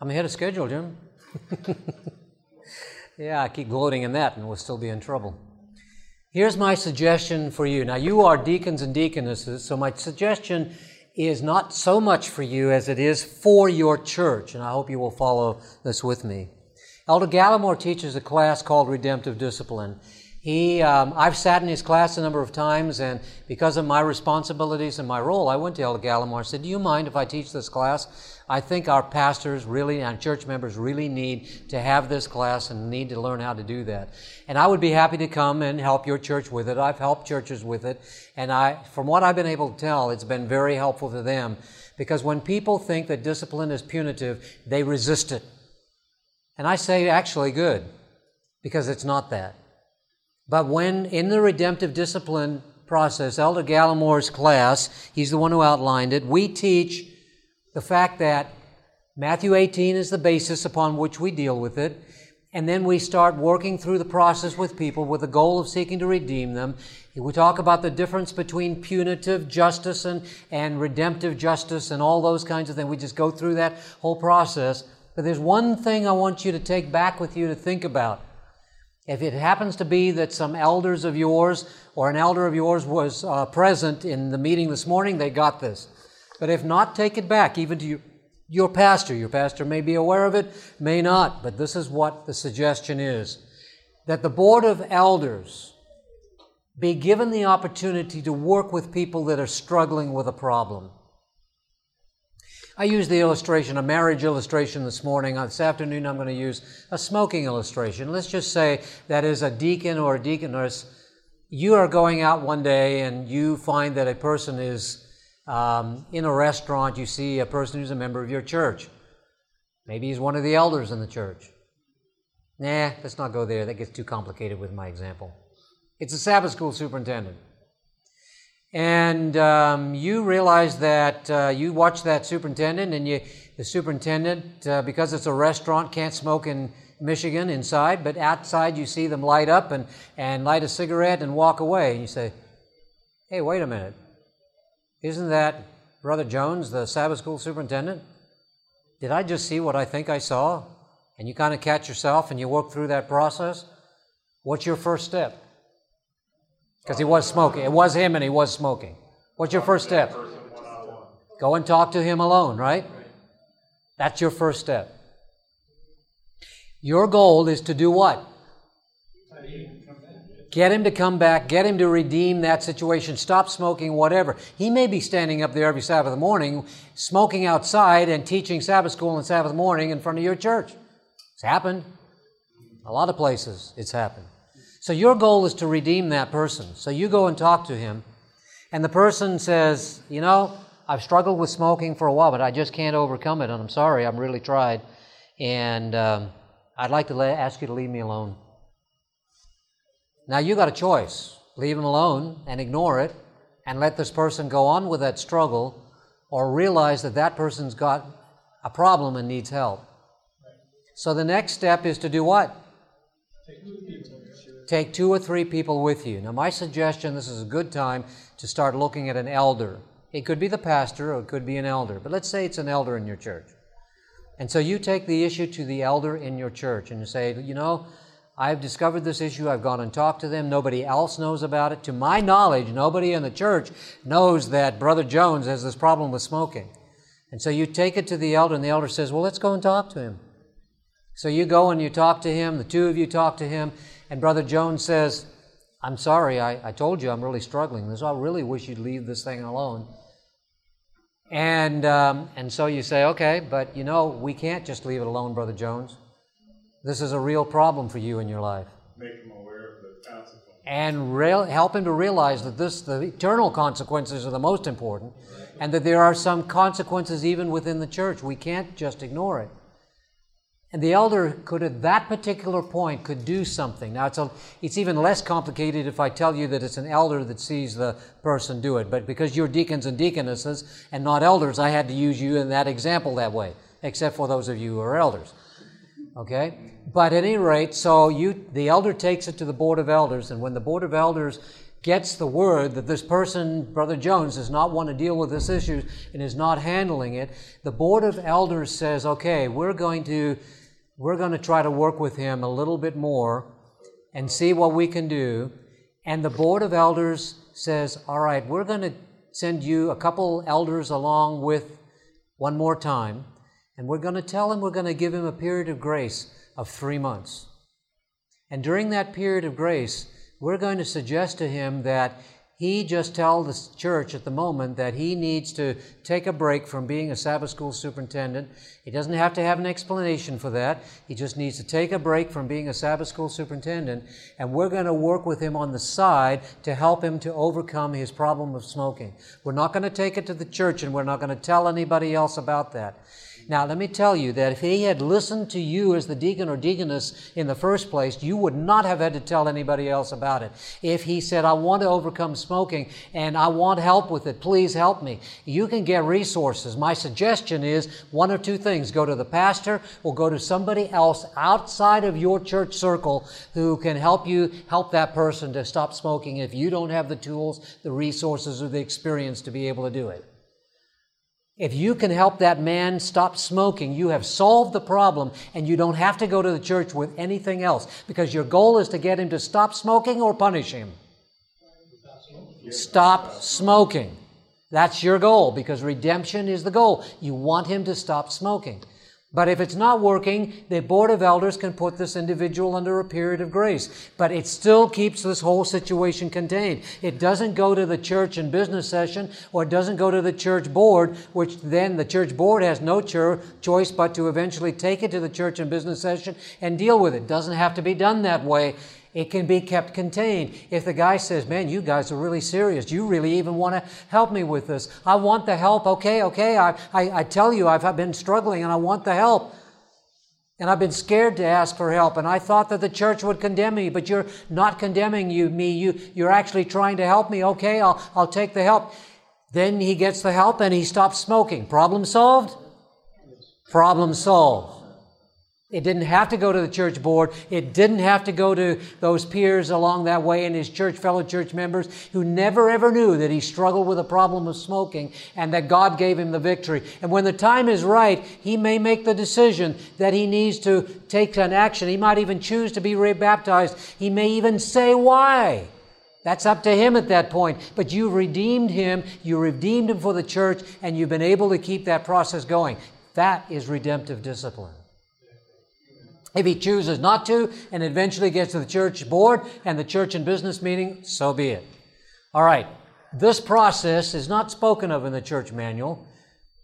I'm ahead of schedule, Jim. yeah, I keep gloating in that and we'll still be in trouble. Here's my suggestion for you. Now, you are deacons and deaconesses, so my suggestion is not so much for you as it is for your church, and I hope you will follow this with me. Elder Gallimore teaches a class called Redemptive Discipline. He, um, I've sat in his class a number of times, and because of my responsibilities and my role, I went to Elder Gallimore and said, Do you mind if I teach this class? I think our pastors really and church members really need to have this class and need to learn how to do that. And I would be happy to come and help your church with it. I've helped churches with it. And I, from what I've been able to tell, it's been very helpful to them because when people think that discipline is punitive, they resist it. And I say actually good, because it's not that. But when in the redemptive discipline process, Elder Gallimore's class, he's the one who outlined it, we teach the fact that Matthew 18 is the basis upon which we deal with it. And then we start working through the process with people with the goal of seeking to redeem them. We talk about the difference between punitive justice and, and redemptive justice and all those kinds of things. We just go through that whole process. But there's one thing I want you to take back with you to think about. If it happens to be that some elders of yours or an elder of yours was uh, present in the meeting this morning, they got this. But if not, take it back, even to you, your pastor. Your pastor may be aware of it, may not, but this is what the suggestion is that the board of elders be given the opportunity to work with people that are struggling with a problem. I used the illustration, a marriage illustration this morning. Uh, this afternoon, I'm going to use a smoking illustration. Let's just say that as a deacon or a deaconess, you are going out one day and you find that a person is um, in a restaurant, you see a person who's a member of your church. Maybe he's one of the elders in the church. Nah, let's not go there. That gets too complicated with my example. It's a Sabbath school superintendent. And um, you realize that uh, you watch that superintendent, and you, the superintendent, uh, because it's a restaurant, can't smoke in Michigan inside, but outside you see them light up and, and light a cigarette and walk away. And you say, hey, wait a minute. Isn't that Brother Jones, the Sabbath school superintendent? Did I just see what I think I saw? And you kind of catch yourself and you work through that process? What's your first step? Because he was smoking. It was him and he was smoking. What's your first step? Go and talk to him alone, right? That's your first step. Your goal is to do what? Get him to come back, get him to redeem that situation, stop smoking, whatever. He may be standing up there every Sabbath morning, smoking outside and teaching Sabbath school on Sabbath morning in front of your church. It's happened. A lot of places it's happened. So your goal is to redeem that person. So you go and talk to him, and the person says, You know, I've struggled with smoking for a while, but I just can't overcome it, and I'm sorry, I've really tried. And um, I'd like to ask you to leave me alone. Now you got a choice leave him alone and ignore it and let this person go on with that struggle, or realize that that person's got a problem and needs help. So the next step is to do what? Take two or three people with you. Now, my suggestion this is a good time to start looking at an elder. It could be the pastor or it could be an elder, but let's say it's an elder in your church. And so you take the issue to the elder in your church and you say, you know, I've discovered this issue. I've gone and talked to them. Nobody else knows about it. To my knowledge, nobody in the church knows that Brother Jones has this problem with smoking. And so you take it to the elder, and the elder says, Well, let's go and talk to him. So you go and you talk to him. The two of you talk to him. And Brother Jones says, I'm sorry, I, I told you I'm really struggling. This, I really wish you'd leave this thing alone. And, um, and so you say, okay, but you know, we can't just leave it alone, Brother Jones. This is a real problem for you in your life. Make him aware of the consequences. And real, help him to realize that this, the eternal consequences are the most important, and that there are some consequences even within the church. We can't just ignore it. And the elder could, at that particular point, could do something. Now, it's, a, it's even less complicated if I tell you that it's an elder that sees the person do it. But because you're deacons and deaconesses and not elders, I had to use you in that example that way, except for those of you who are elders. Okay? But at any rate, so you, the elder takes it to the Board of Elders, and when the Board of Elders gets the word that this person, Brother Jones, does not want to deal with this issue and is not handling it, the Board of Elders says, okay, we're going to we're going to try to work with him a little bit more and see what we can do. And the Board of Elders says, All right, we're going to send you a couple elders along with one more time, and we're going to tell him we're going to give him a period of grace of three months. And during that period of grace, we're going to suggest to him that he just tell the church at the moment that he needs to take a break from being a Sabbath school superintendent. He doesn't have to have an explanation for that. He just needs to take a break from being a Sabbath school superintendent, and we're going to work with him on the side to help him to overcome his problem of smoking. We're not going to take it to the church, and we're not going to tell anybody else about that. Now, let me tell you that if he had listened to you as the deacon or deaconess in the first place, you would not have had to tell anybody else about it. If he said, I want to overcome smoking and I want help with it, please help me. You can get resources. My suggestion is one or two things. Go to the pastor or go to somebody else outside of your church circle who can help you help that person to stop smoking if you don't have the tools, the resources, or the experience to be able to do it. If you can help that man stop smoking, you have solved the problem and you don't have to go to the church with anything else because your goal is to get him to stop smoking or punish him. Stop smoking. That's your goal because redemption is the goal. You want him to stop smoking. But if it's not working, the Board of Elders can put this individual under a period of grace. But it still keeps this whole situation contained. It doesn't go to the church and business session or it doesn't go to the church board, which then the church board has no choice but to eventually take it to the church and business session and deal with it. Doesn't have to be done that way. It can be kept contained. If the guy says, Man, you guys are really serious. You really even want to help me with this. I want the help. Okay, okay. I, I, I tell you, I've been struggling and I want the help. And I've been scared to ask for help. And I thought that the church would condemn me, but you're not condemning you, me. You, you're actually trying to help me. Okay, I'll, I'll take the help. Then he gets the help and he stops smoking. Problem solved? Problem solved. It didn't have to go to the church board. It didn't have to go to those peers along that way and his church, fellow church members who never ever knew that he struggled with a problem of smoking and that God gave him the victory. And when the time is right, he may make the decision that he needs to take an action. He might even choose to be rebaptized. He may even say why. That's up to him at that point. But you redeemed him, you redeemed him for the church, and you've been able to keep that process going. That is redemptive discipline. If he chooses not to and eventually gets to the church board and the church and business meeting, so be it. All right. This process is not spoken of in the church manual,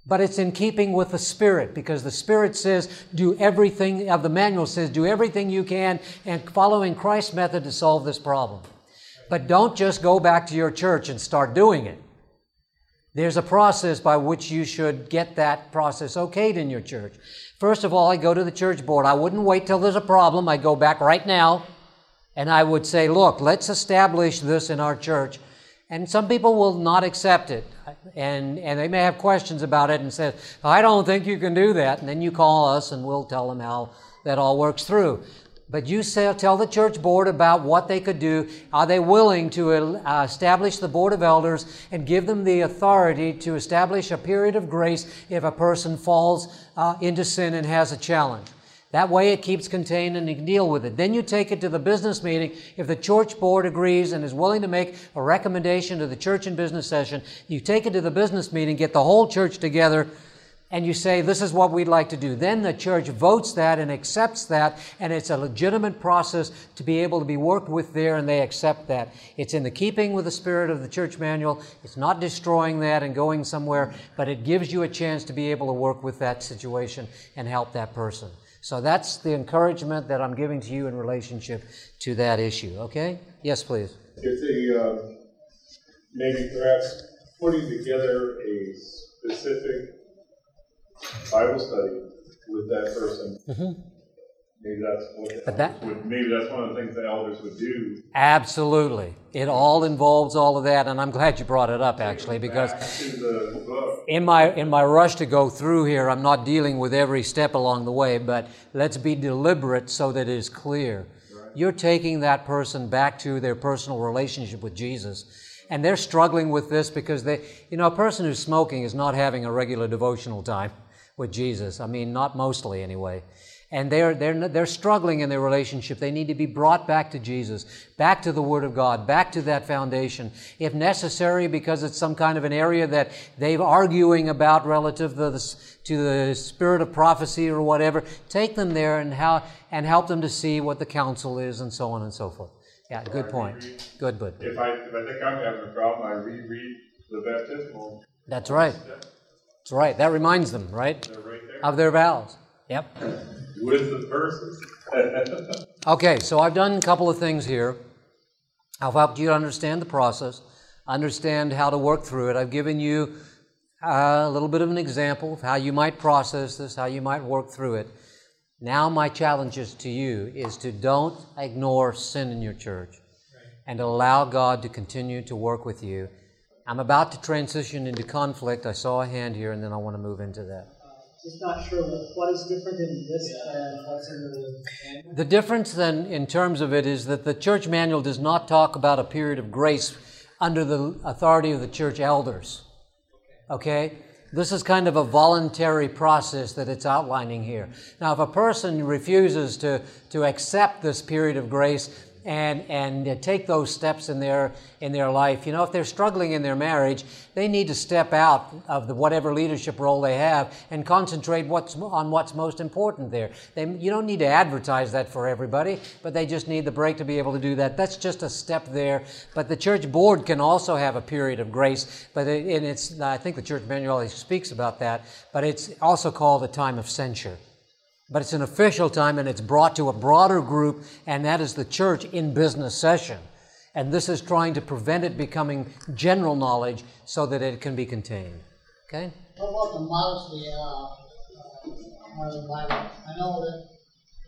but it's in keeping with the Spirit because the Spirit says, do everything, of the manual says, do everything you can and following Christ's method to solve this problem. But don't just go back to your church and start doing it. There's a process by which you should get that process okayed in your church. First of all, I go to the church board. I wouldn't wait till there's a problem. I go back right now and I would say, look, let's establish this in our church. And some people will not accept it. And, and they may have questions about it and say, I don't think you can do that. And then you call us and we'll tell them how that all works through. But you say, tell the church board about what they could do. Are they willing to uh, establish the board of elders and give them the authority to establish a period of grace if a person falls uh, into sin and has a challenge? That way it keeps contained and you can deal with it. Then you take it to the business meeting. If the church board agrees and is willing to make a recommendation to the church and business session, you take it to the business meeting, get the whole church together, and you say, This is what we'd like to do. Then the church votes that and accepts that, and it's a legitimate process to be able to be worked with there, and they accept that. It's in the keeping with the spirit of the church manual. It's not destroying that and going somewhere, but it gives you a chance to be able to work with that situation and help that person. So that's the encouragement that I'm giving to you in relationship to that issue, okay? Yes, please. If they uh, maybe perhaps putting together a specific Bible study with that person. Mm-hmm. Maybe that's what that, would, maybe that's one of the things the elders would do. Absolutely, it all involves all of that, and I'm glad you brought it up actually because in my in my rush to go through here, I'm not dealing with every step along the way, but let's be deliberate so that it is clear. Right. You're taking that person back to their personal relationship with Jesus and they're struggling with this because they, you know, a person who's smoking is not having a regular devotional time with Jesus. I mean, not mostly anyway. And they're, they're, they're struggling in their relationship. They need to be brought back to Jesus, back to the Word of God, back to that foundation. If necessary, because it's some kind of an area that they're arguing about relative to the, to the spirit of prophecy or whatever, take them there and, how, and help them to see what the counsel is and so on and so forth. Yeah, good point. Good, bud. If I, if I think I'm having a problem, I reread the baptismal. That's right. That's right. That reminds them, right? right of their vows. Yep. With the verses. okay, so I've done a couple of things here. I've helped you to understand the process, understand how to work through it. I've given you uh, a little bit of an example of how you might process this, how you might work through it. Now, my challenge is to you is to don't ignore sin in your church and allow God to continue to work with you. I'm about to transition into conflict. I saw a hand here, and then I want to move into that. Just not sure what, what is different in this and what's in the. The difference then, in terms of it, is that the church manual does not talk about a period of grace under the authority of the church elders. Okay? This is kind of a voluntary process that it's outlining here. Now, if a person refuses to, to accept this period of grace, and and take those steps in their in their life. You know, if they're struggling in their marriage, they need to step out of the whatever leadership role they have and concentrate what's on what's most important there. They, you don't need to advertise that for everybody, but they just need the break to be able to do that. That's just a step there. But the church board can also have a period of grace, but it, and it's I think the church manual speaks about that, but it's also called a time of censure. But it's an official time and it's brought to a broader group, and that is the church in business session. And this is trying to prevent it becoming general knowledge so that it can be contained. Okay? What about the modesty uh, part of the Bible? I know that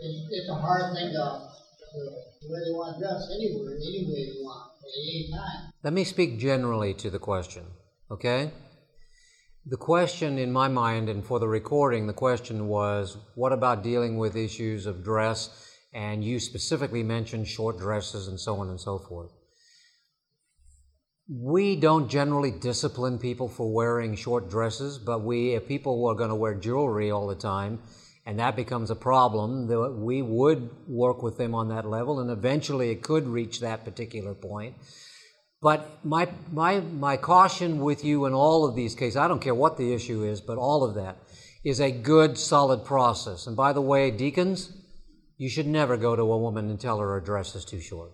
it's, it's a hard thing to, to really want to dress anywhere, any way you want, at any time. Let me speak generally to the question. Okay? The question in my mind and for the recording, the question was what about dealing with issues of dress? And you specifically mentioned short dresses and so on and so forth. We don't generally discipline people for wearing short dresses, but we, if people are going to wear jewelry all the time, and that becomes a problem, we would work with them on that level, and eventually it could reach that particular point. But my, my, my caution with you in all of these cases, I don't care what the issue is, but all of that is a good, solid process. And by the way, deacons, you should never go to a woman and tell her her dress is too short.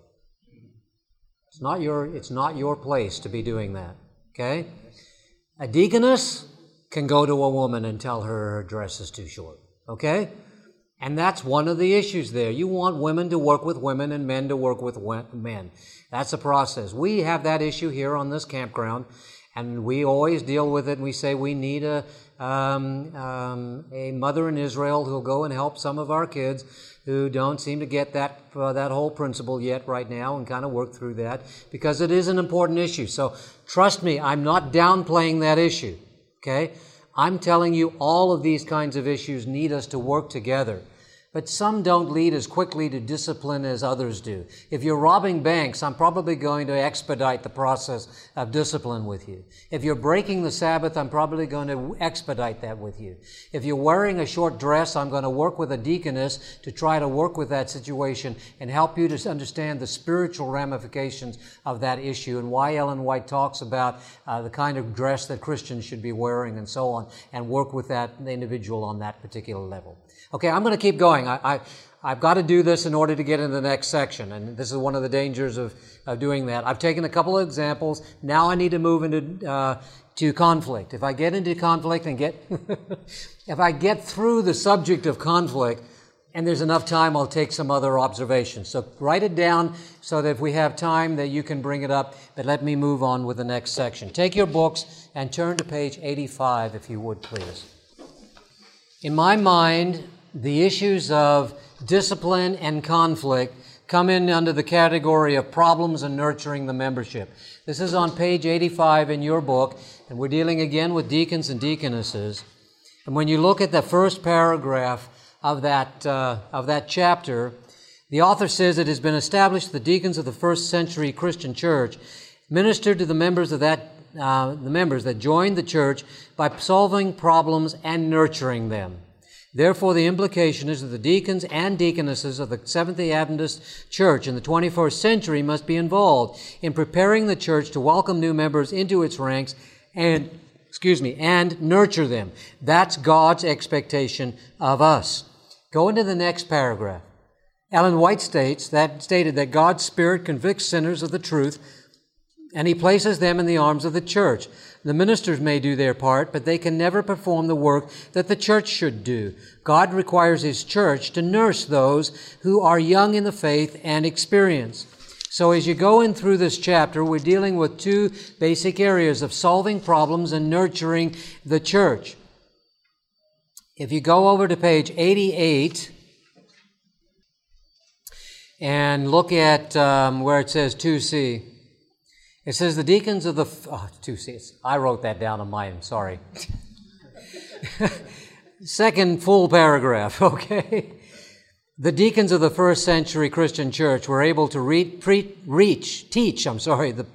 It's not your, it's not your place to be doing that. Okay? A deaconess can go to a woman and tell her her dress is too short. Okay? And that's one of the issues there. You want women to work with women and men to work with men. That's a process. We have that issue here on this campground, and we always deal with it. We say we need a, um, um, a mother in Israel who'll go and help some of our kids who don't seem to get that, uh, that whole principle yet right now and kind of work through that because it is an important issue. So trust me, I'm not downplaying that issue. Okay? I'm telling you all of these kinds of issues need us to work together. But some don't lead as quickly to discipline as others do. If you're robbing banks, I'm probably going to expedite the process of discipline with you. If you're breaking the Sabbath, I'm probably going to expedite that with you. If you're wearing a short dress, I'm going to work with a deaconess to try to work with that situation and help you to understand the spiritual ramifications of that issue and why Ellen White talks about uh, the kind of dress that Christians should be wearing and so on and work with that individual on that particular level. Okay, I'm going to keep going. I, I, have got to do this in order to get into the next section, and this is one of the dangers of, of doing that. I've taken a couple of examples. Now I need to move into uh, to conflict. If I get into conflict and get, if I get through the subject of conflict, and there's enough time, I'll take some other observations. So write it down so that if we have time, that you can bring it up. But let me move on with the next section. Take your books and turn to page 85, if you would, please. In my mind, the issues of discipline and conflict come in under the category of problems and nurturing the membership. This is on page 85 in your book, and we're dealing again with deacons and deaconesses. And when you look at the first paragraph of that, uh, of that chapter, the author says it has been established the deacons of the first century Christian church ministered to the members of that uh, the members that joined the church by solving problems and nurturing them. Therefore, the implication is that the deacons and deaconesses of the Seventh day Adventist Church in the 21st century must be involved in preparing the church to welcome new members into its ranks and, excuse me, and nurture them. That's God's expectation of us. Go into the next paragraph. Ellen White states that stated that God's Spirit convicts sinners of the truth and he places them in the arms of the church. The ministers may do their part, but they can never perform the work that the church should do. God requires his church to nurse those who are young in the faith and experience. So, as you go in through this chapter, we're dealing with two basic areas of solving problems and nurturing the church. If you go over to page 88 and look at um, where it says 2C, it says the deacons of the. Oh, 2C. I wrote that down on mine, sorry. Second full paragraph, okay? The deacons of the first century Christian church were able to read, pre, reach, teach, I'm sorry, the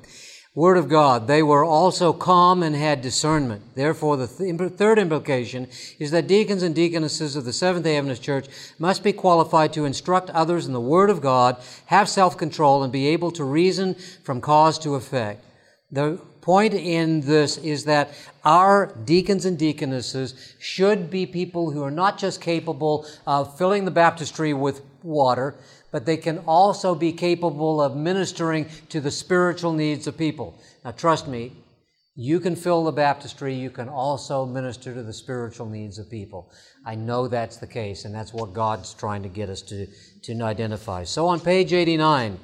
Word of God. They were also calm and had discernment. Therefore, the th- third implication is that deacons and deaconesses of the Seventh day Adventist Church must be qualified to instruct others in the Word of God, have self control, and be able to reason from cause to effect. The point in this is that our deacons and deaconesses should be people who are not just capable of filling the baptistry with water, but they can also be capable of ministering to the spiritual needs of people. Now, trust me, you can fill the baptistry, you can also minister to the spiritual needs of people. I know that's the case, and that's what God's trying to get us to, to identify. So on page 89,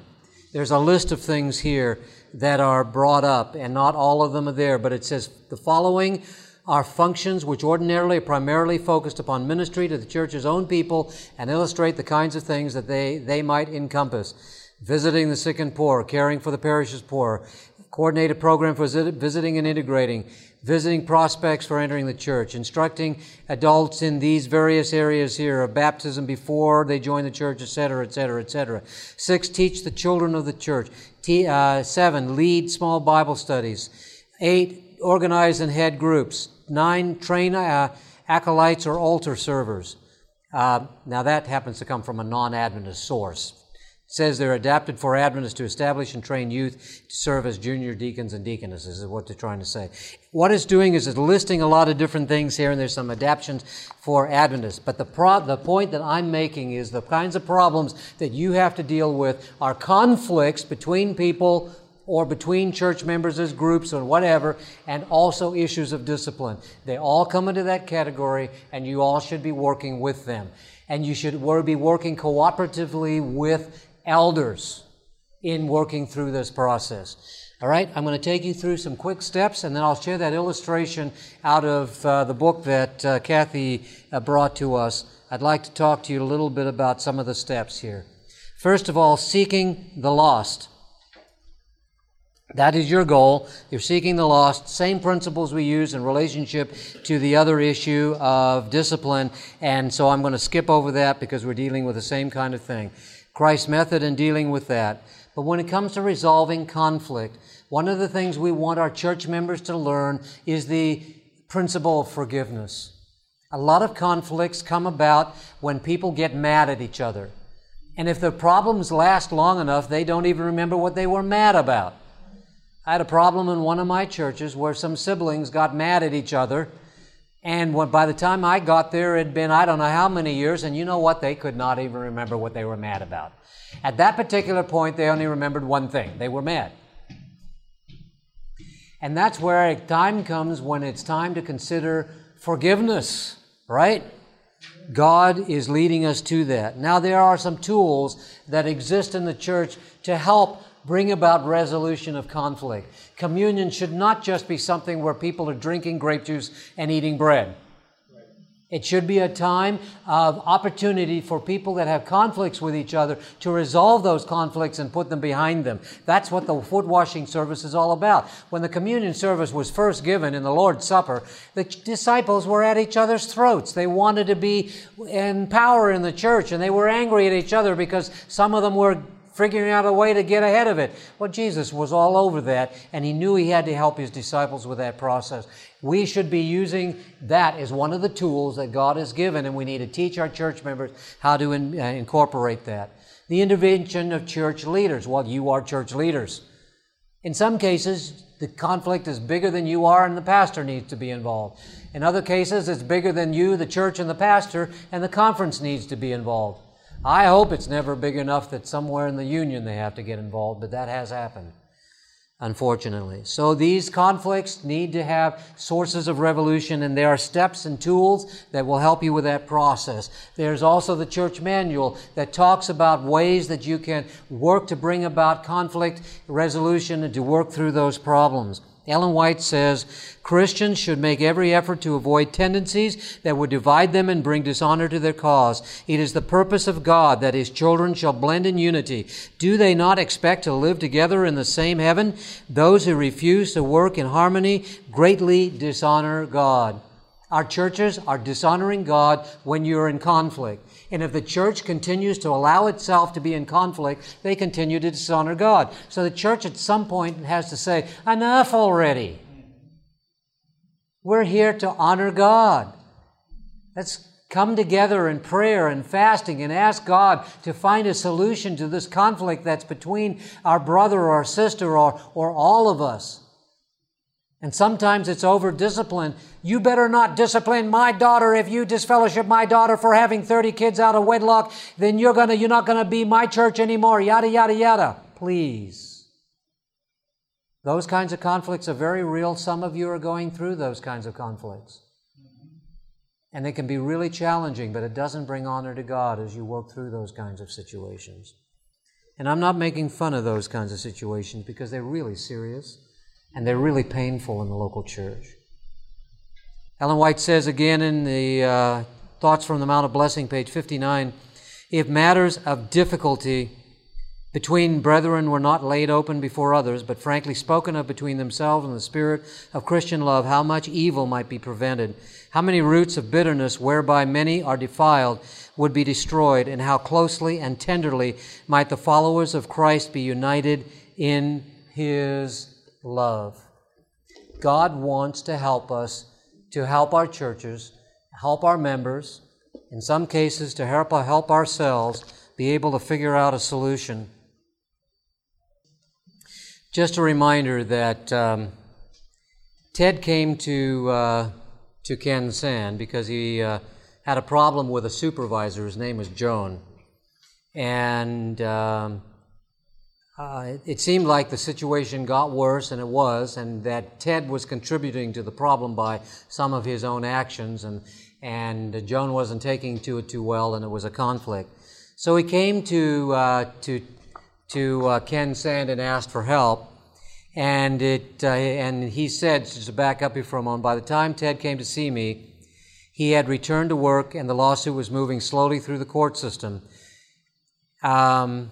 there's a list of things here that are brought up, and not all of them are there, but it says the following are functions which ordinarily are primarily focused upon ministry to the church's own people and illustrate the kinds of things that they, they might encompass. Visiting the sick and poor, caring for the parish's poor, coordinated program for visiting and integrating, visiting prospects for entering the church, instructing adults in these various areas here of baptism before they join the church, etc., etc., etc. Six, teach the children of the church. T, uh, seven, lead small Bible studies. Eight, organize and head groups. Nine, train uh, acolytes or altar servers. Uh, now that happens to come from a non-Adventist source. It says they're adapted for Adventists to establish and train youth to serve as junior deacons and deaconesses, is what they're trying to say. What it's doing is it's listing a lot of different things here, and there's some adaptations for Adventists. But the, pro- the point that I'm making is the kinds of problems that you have to deal with are conflicts between people or between church members as groups or whatever, and also issues of discipline. They all come into that category, and you all should be working with them. And you should be working cooperatively with elders in working through this process. All right, I'm going to take you through some quick steps, and then I'll share that illustration out of uh, the book that uh, Kathy uh, brought to us. I'd like to talk to you a little bit about some of the steps here. First of all, seeking the lost. That is your goal. You're seeking the lost. Same principles we use in relationship to the other issue of discipline. And so I'm going to skip over that because we're dealing with the same kind of thing. Christ's method in dealing with that. But when it comes to resolving conflict, one of the things we want our church members to learn is the principle of forgiveness. A lot of conflicts come about when people get mad at each other. And if the problems last long enough, they don't even remember what they were mad about. I had a problem in one of my churches where some siblings got mad at each other. And when, by the time I got there, it had been I don't know how many years, and you know what? They could not even remember what they were mad about. At that particular point, they only remembered one thing they were mad. And that's where time comes when it's time to consider forgiveness, right? God is leading us to that. Now, there are some tools that exist in the church to help bring about resolution of conflict. Communion should not just be something where people are drinking grape juice and eating bread. It should be a time of opportunity for people that have conflicts with each other to resolve those conflicts and put them behind them. That's what the foot washing service is all about. When the communion service was first given in the Lord's Supper, the disciples were at each other's throats. They wanted to be in power in the church and they were angry at each other because some of them were figuring out a way to get ahead of it. Well, Jesus was all over that, and he knew he had to help his disciples with that process. We should be using that as one of the tools that God has given, and we need to teach our church members how to in, uh, incorporate that. The intervention of church leaders. Well, you are church leaders. In some cases, the conflict is bigger than you are, and the pastor needs to be involved. In other cases, it's bigger than you, the church, and the pastor, and the conference needs to be involved. I hope it's never big enough that somewhere in the union they have to get involved, but that has happened. unfortunately. So these conflicts need to have sources of revolution, and there are steps and tools that will help you with that process. There's also the church manual that talks about ways that you can work to bring about conflict resolution and to work through those problems. Ellen White says Christians should make every effort to avoid tendencies that would divide them and bring dishonor to their cause. It is the purpose of God that His children shall blend in unity. Do they not expect to live together in the same heaven? Those who refuse to work in harmony greatly dishonor God. Our churches are dishonoring God when you're in conflict. And if the church continues to allow itself to be in conflict, they continue to dishonor God. So the church at some point has to say, enough already. We're here to honor God. Let's come together in prayer and fasting and ask God to find a solution to this conflict that's between our brother or sister or, or all of us. And sometimes it's over discipline. You better not discipline my daughter if you disfellowship my daughter for having 30 kids out of wedlock, then you're gonna you're not gonna be my church anymore. Yada yada yada. Please. Those kinds of conflicts are very real. Some of you are going through those kinds of conflicts. And they can be really challenging, but it doesn't bring honor to God as you work through those kinds of situations. And I'm not making fun of those kinds of situations because they're really serious and they're really painful in the local church. Ellen White says again in the uh, Thoughts from the Mount of Blessing, page 59 if matters of difficulty between brethren were not laid open before others, but frankly spoken of between themselves in the spirit of Christian love, how much evil might be prevented, how many roots of bitterness whereby many are defiled would be destroyed, and how closely and tenderly might the followers of Christ be united in his love. God wants to help us to help our churches, help our members, in some cases to help, help ourselves be able to figure out a solution. Just a reminder that um, Ted came to, uh, to Ken Sande because he uh, had a problem with a supervisor. His name was Joan. And um, uh, it, seemed like the situation got worse, and it was, and that Ted was contributing to the problem by some of his own actions, and, and Joan wasn't taking to it too well, and it was a conflict. So he came to, uh, to, to uh, Ken Sande and asked for help, and, it, uh, and he said, just to back up here for a moment, by the time Ted came to see me, he had returned to work, and the lawsuit was moving slowly through the court system. Um,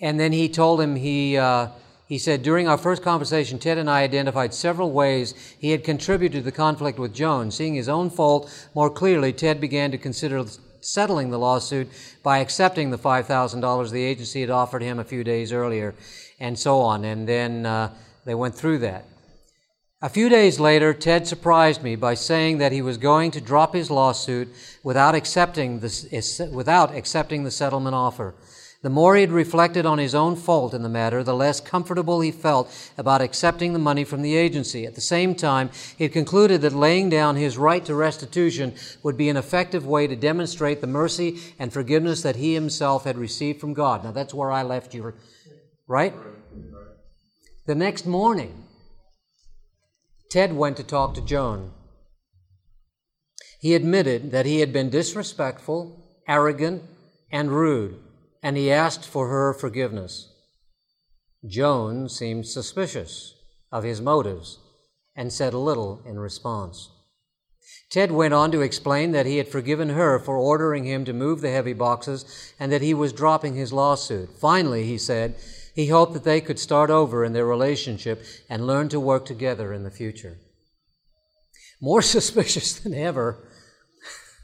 and then he told him he, uh, he said, during our first conversation, Ted and I identified several ways he had contributed to the conflict with Joan. Seeing his own fault more clearly, Ted began to consider settling the lawsuit by accepting the $5,000 the agency had offered him a few days earlier, and so on. And then uh, they went through that. A few days later, Ted surprised me by saying that he was going to drop his lawsuit without accepting the, without accepting the settlement offer. The more he had reflected on his own fault in the matter, the less comfortable he felt about accepting the money from the agency. At the same time, he had concluded that laying down his right to restitution would be an effective way to demonstrate the mercy and forgiveness that he himself had received from God. Now, that's where I left you, right? The next morning, Ted went to talk to Joan. He admitted that he had been disrespectful, arrogant, and rude and he asked for her forgiveness. Joan seemed suspicious of his motives and said little in response. Ted went on to explain that he had forgiven her for ordering him to move the heavy boxes and that he was dropping his lawsuit. Finally, he said, he hoped that they could start over in their relationship and learn to work together in the future. More suspicious than ever.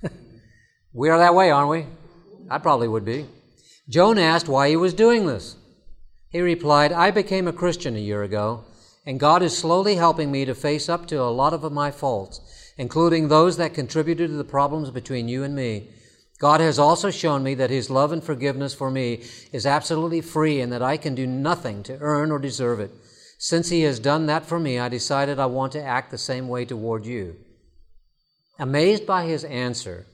we are that way, aren't we? I probably would be. Joan asked why he was doing this. He replied, I became a Christian a year ago, and God is slowly helping me to face up to a lot of my faults, including those that contributed to the problems between you and me. God has also shown me that His love and forgiveness for me is absolutely free and that I can do nothing to earn or deserve it. Since He has done that for me, I decided I want to act the same way toward you. Amazed by his answer,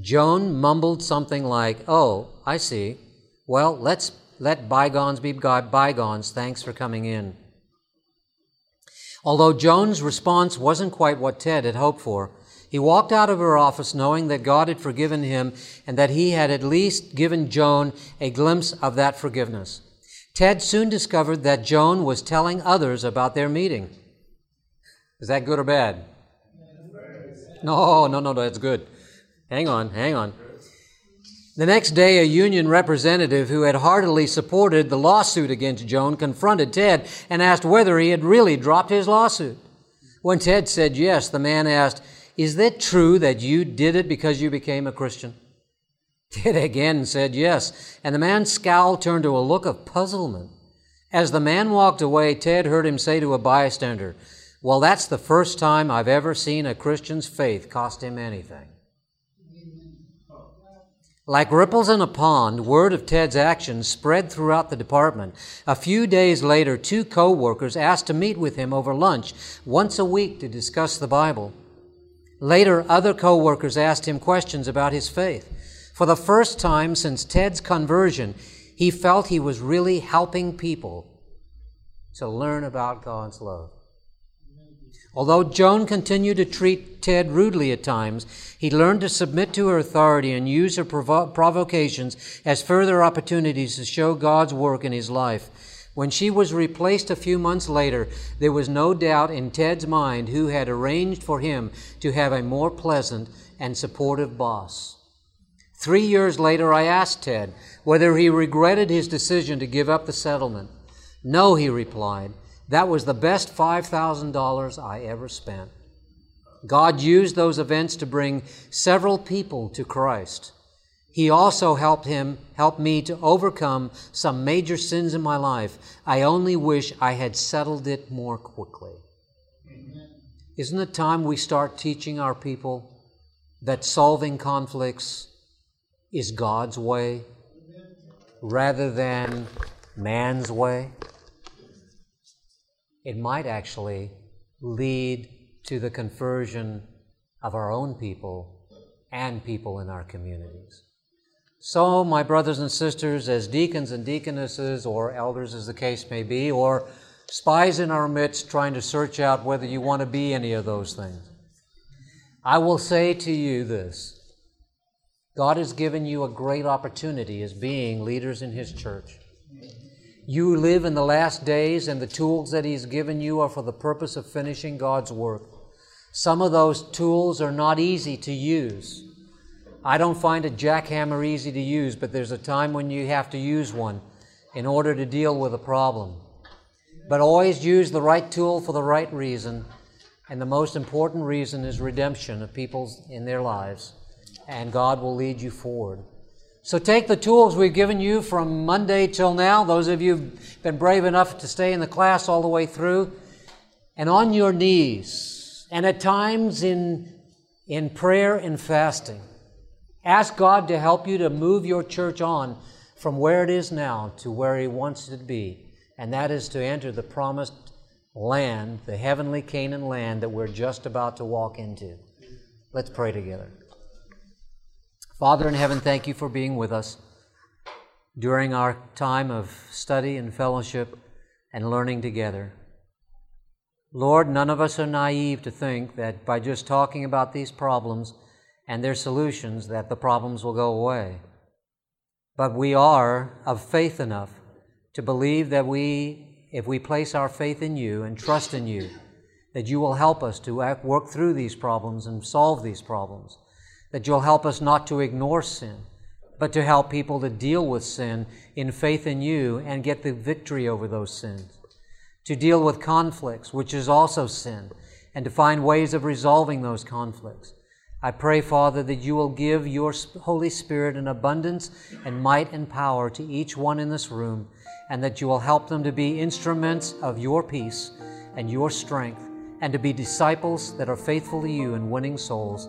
Joan mumbled something like, Oh, I see. Well, let's let bygones be bygones. Thanks for coming in. Although Joan's response wasn't quite what Ted had hoped for, he walked out of her office knowing that God had forgiven him and that he had at least given Joan a glimpse of that forgiveness. Ted soon discovered that Joan was telling others about their meeting. Is that good or bad? No, no, no, no, that's good. Hang on, hang on. The next day, a union representative who had heartily supported the lawsuit against Joan confronted Ted and asked whether he had really dropped his lawsuit. When Ted said yes, the man asked, Is that true that you did it because you became a Christian? Ted again said yes, and the man's scowl turned to a look of puzzlement. As the man walked away, Ted heard him say to a bystander, Well, that's the first time I've ever seen a Christian's faith cost him anything. Like ripples in a pond, word of Ted's actions spread throughout the department. A few days later, two co-workers asked to meet with him over lunch once a week to discuss the Bible. Later, other co-workers asked him questions about his faith. For the first time since Ted's conversion, he felt he was really helping people to learn about God's love. Although Joan continued to treat Ted rudely at times, he learned to submit to her authority and use her provo- provocations as further opportunities to show God's work in his life. When she was replaced a few months later, there was no doubt in Ted's mind who had arranged for him to have a more pleasant and supportive boss. Three years later, I asked Ted whether he regretted his decision to give up the settlement. No, he replied. That was the best $5,000 I ever spent. God used those events to bring several people to Christ. He also helped him, helped me to overcome some major sins in my life. I only wish I had settled it more quickly. Amen. Isn't it time we start teaching our people that solving conflicts is God's way rather than man's way? It might actually lead to the conversion of our own people and people in our communities. So, my brothers and sisters, as deacons and deaconesses, or elders as the case may be, or spies in our midst trying to search out whether you want to be any of those things, I will say to you this God has given you a great opportunity as being leaders in His church. You live in the last days, and the tools that He's given you are for the purpose of finishing God's work. Some of those tools are not easy to use. I don't find a jackhammer easy to use, but there's a time when you have to use one in order to deal with a problem. But always use the right tool for the right reason, and the most important reason is redemption of people in their lives, and God will lead you forward. So take the tools we've given you from Monday till now, those of you who've been brave enough to stay in the class all the way through, and on your knees, and at times in, in prayer and fasting, ask God to help you to move your church on from where it is now to where He wants it to be, and that is to enter the promised land, the heavenly Canaan land that we're just about to walk into. Let's pray together. Father in heaven, thank you for being with us during our time of study and fellowship and learning together. Lord, none of us are naive to think that by just talking about these problems and their solutions that the problems will go away. But we are of faith enough to believe that we, if we place our faith in you and trust in you, that you will help us to work through these problems and solve these problems that you'll help us not to ignore sin, but to help people to deal with sin in faith in you and get the victory over those sins. To deal with conflicts, which is also sin, and to find ways of resolving those conflicts. I pray, Father, that you will give your Holy Spirit an abundance and might and power to each one in this room, and that you will help them to be instruments of your peace and your strength, and to be disciples that are faithful to you in winning souls.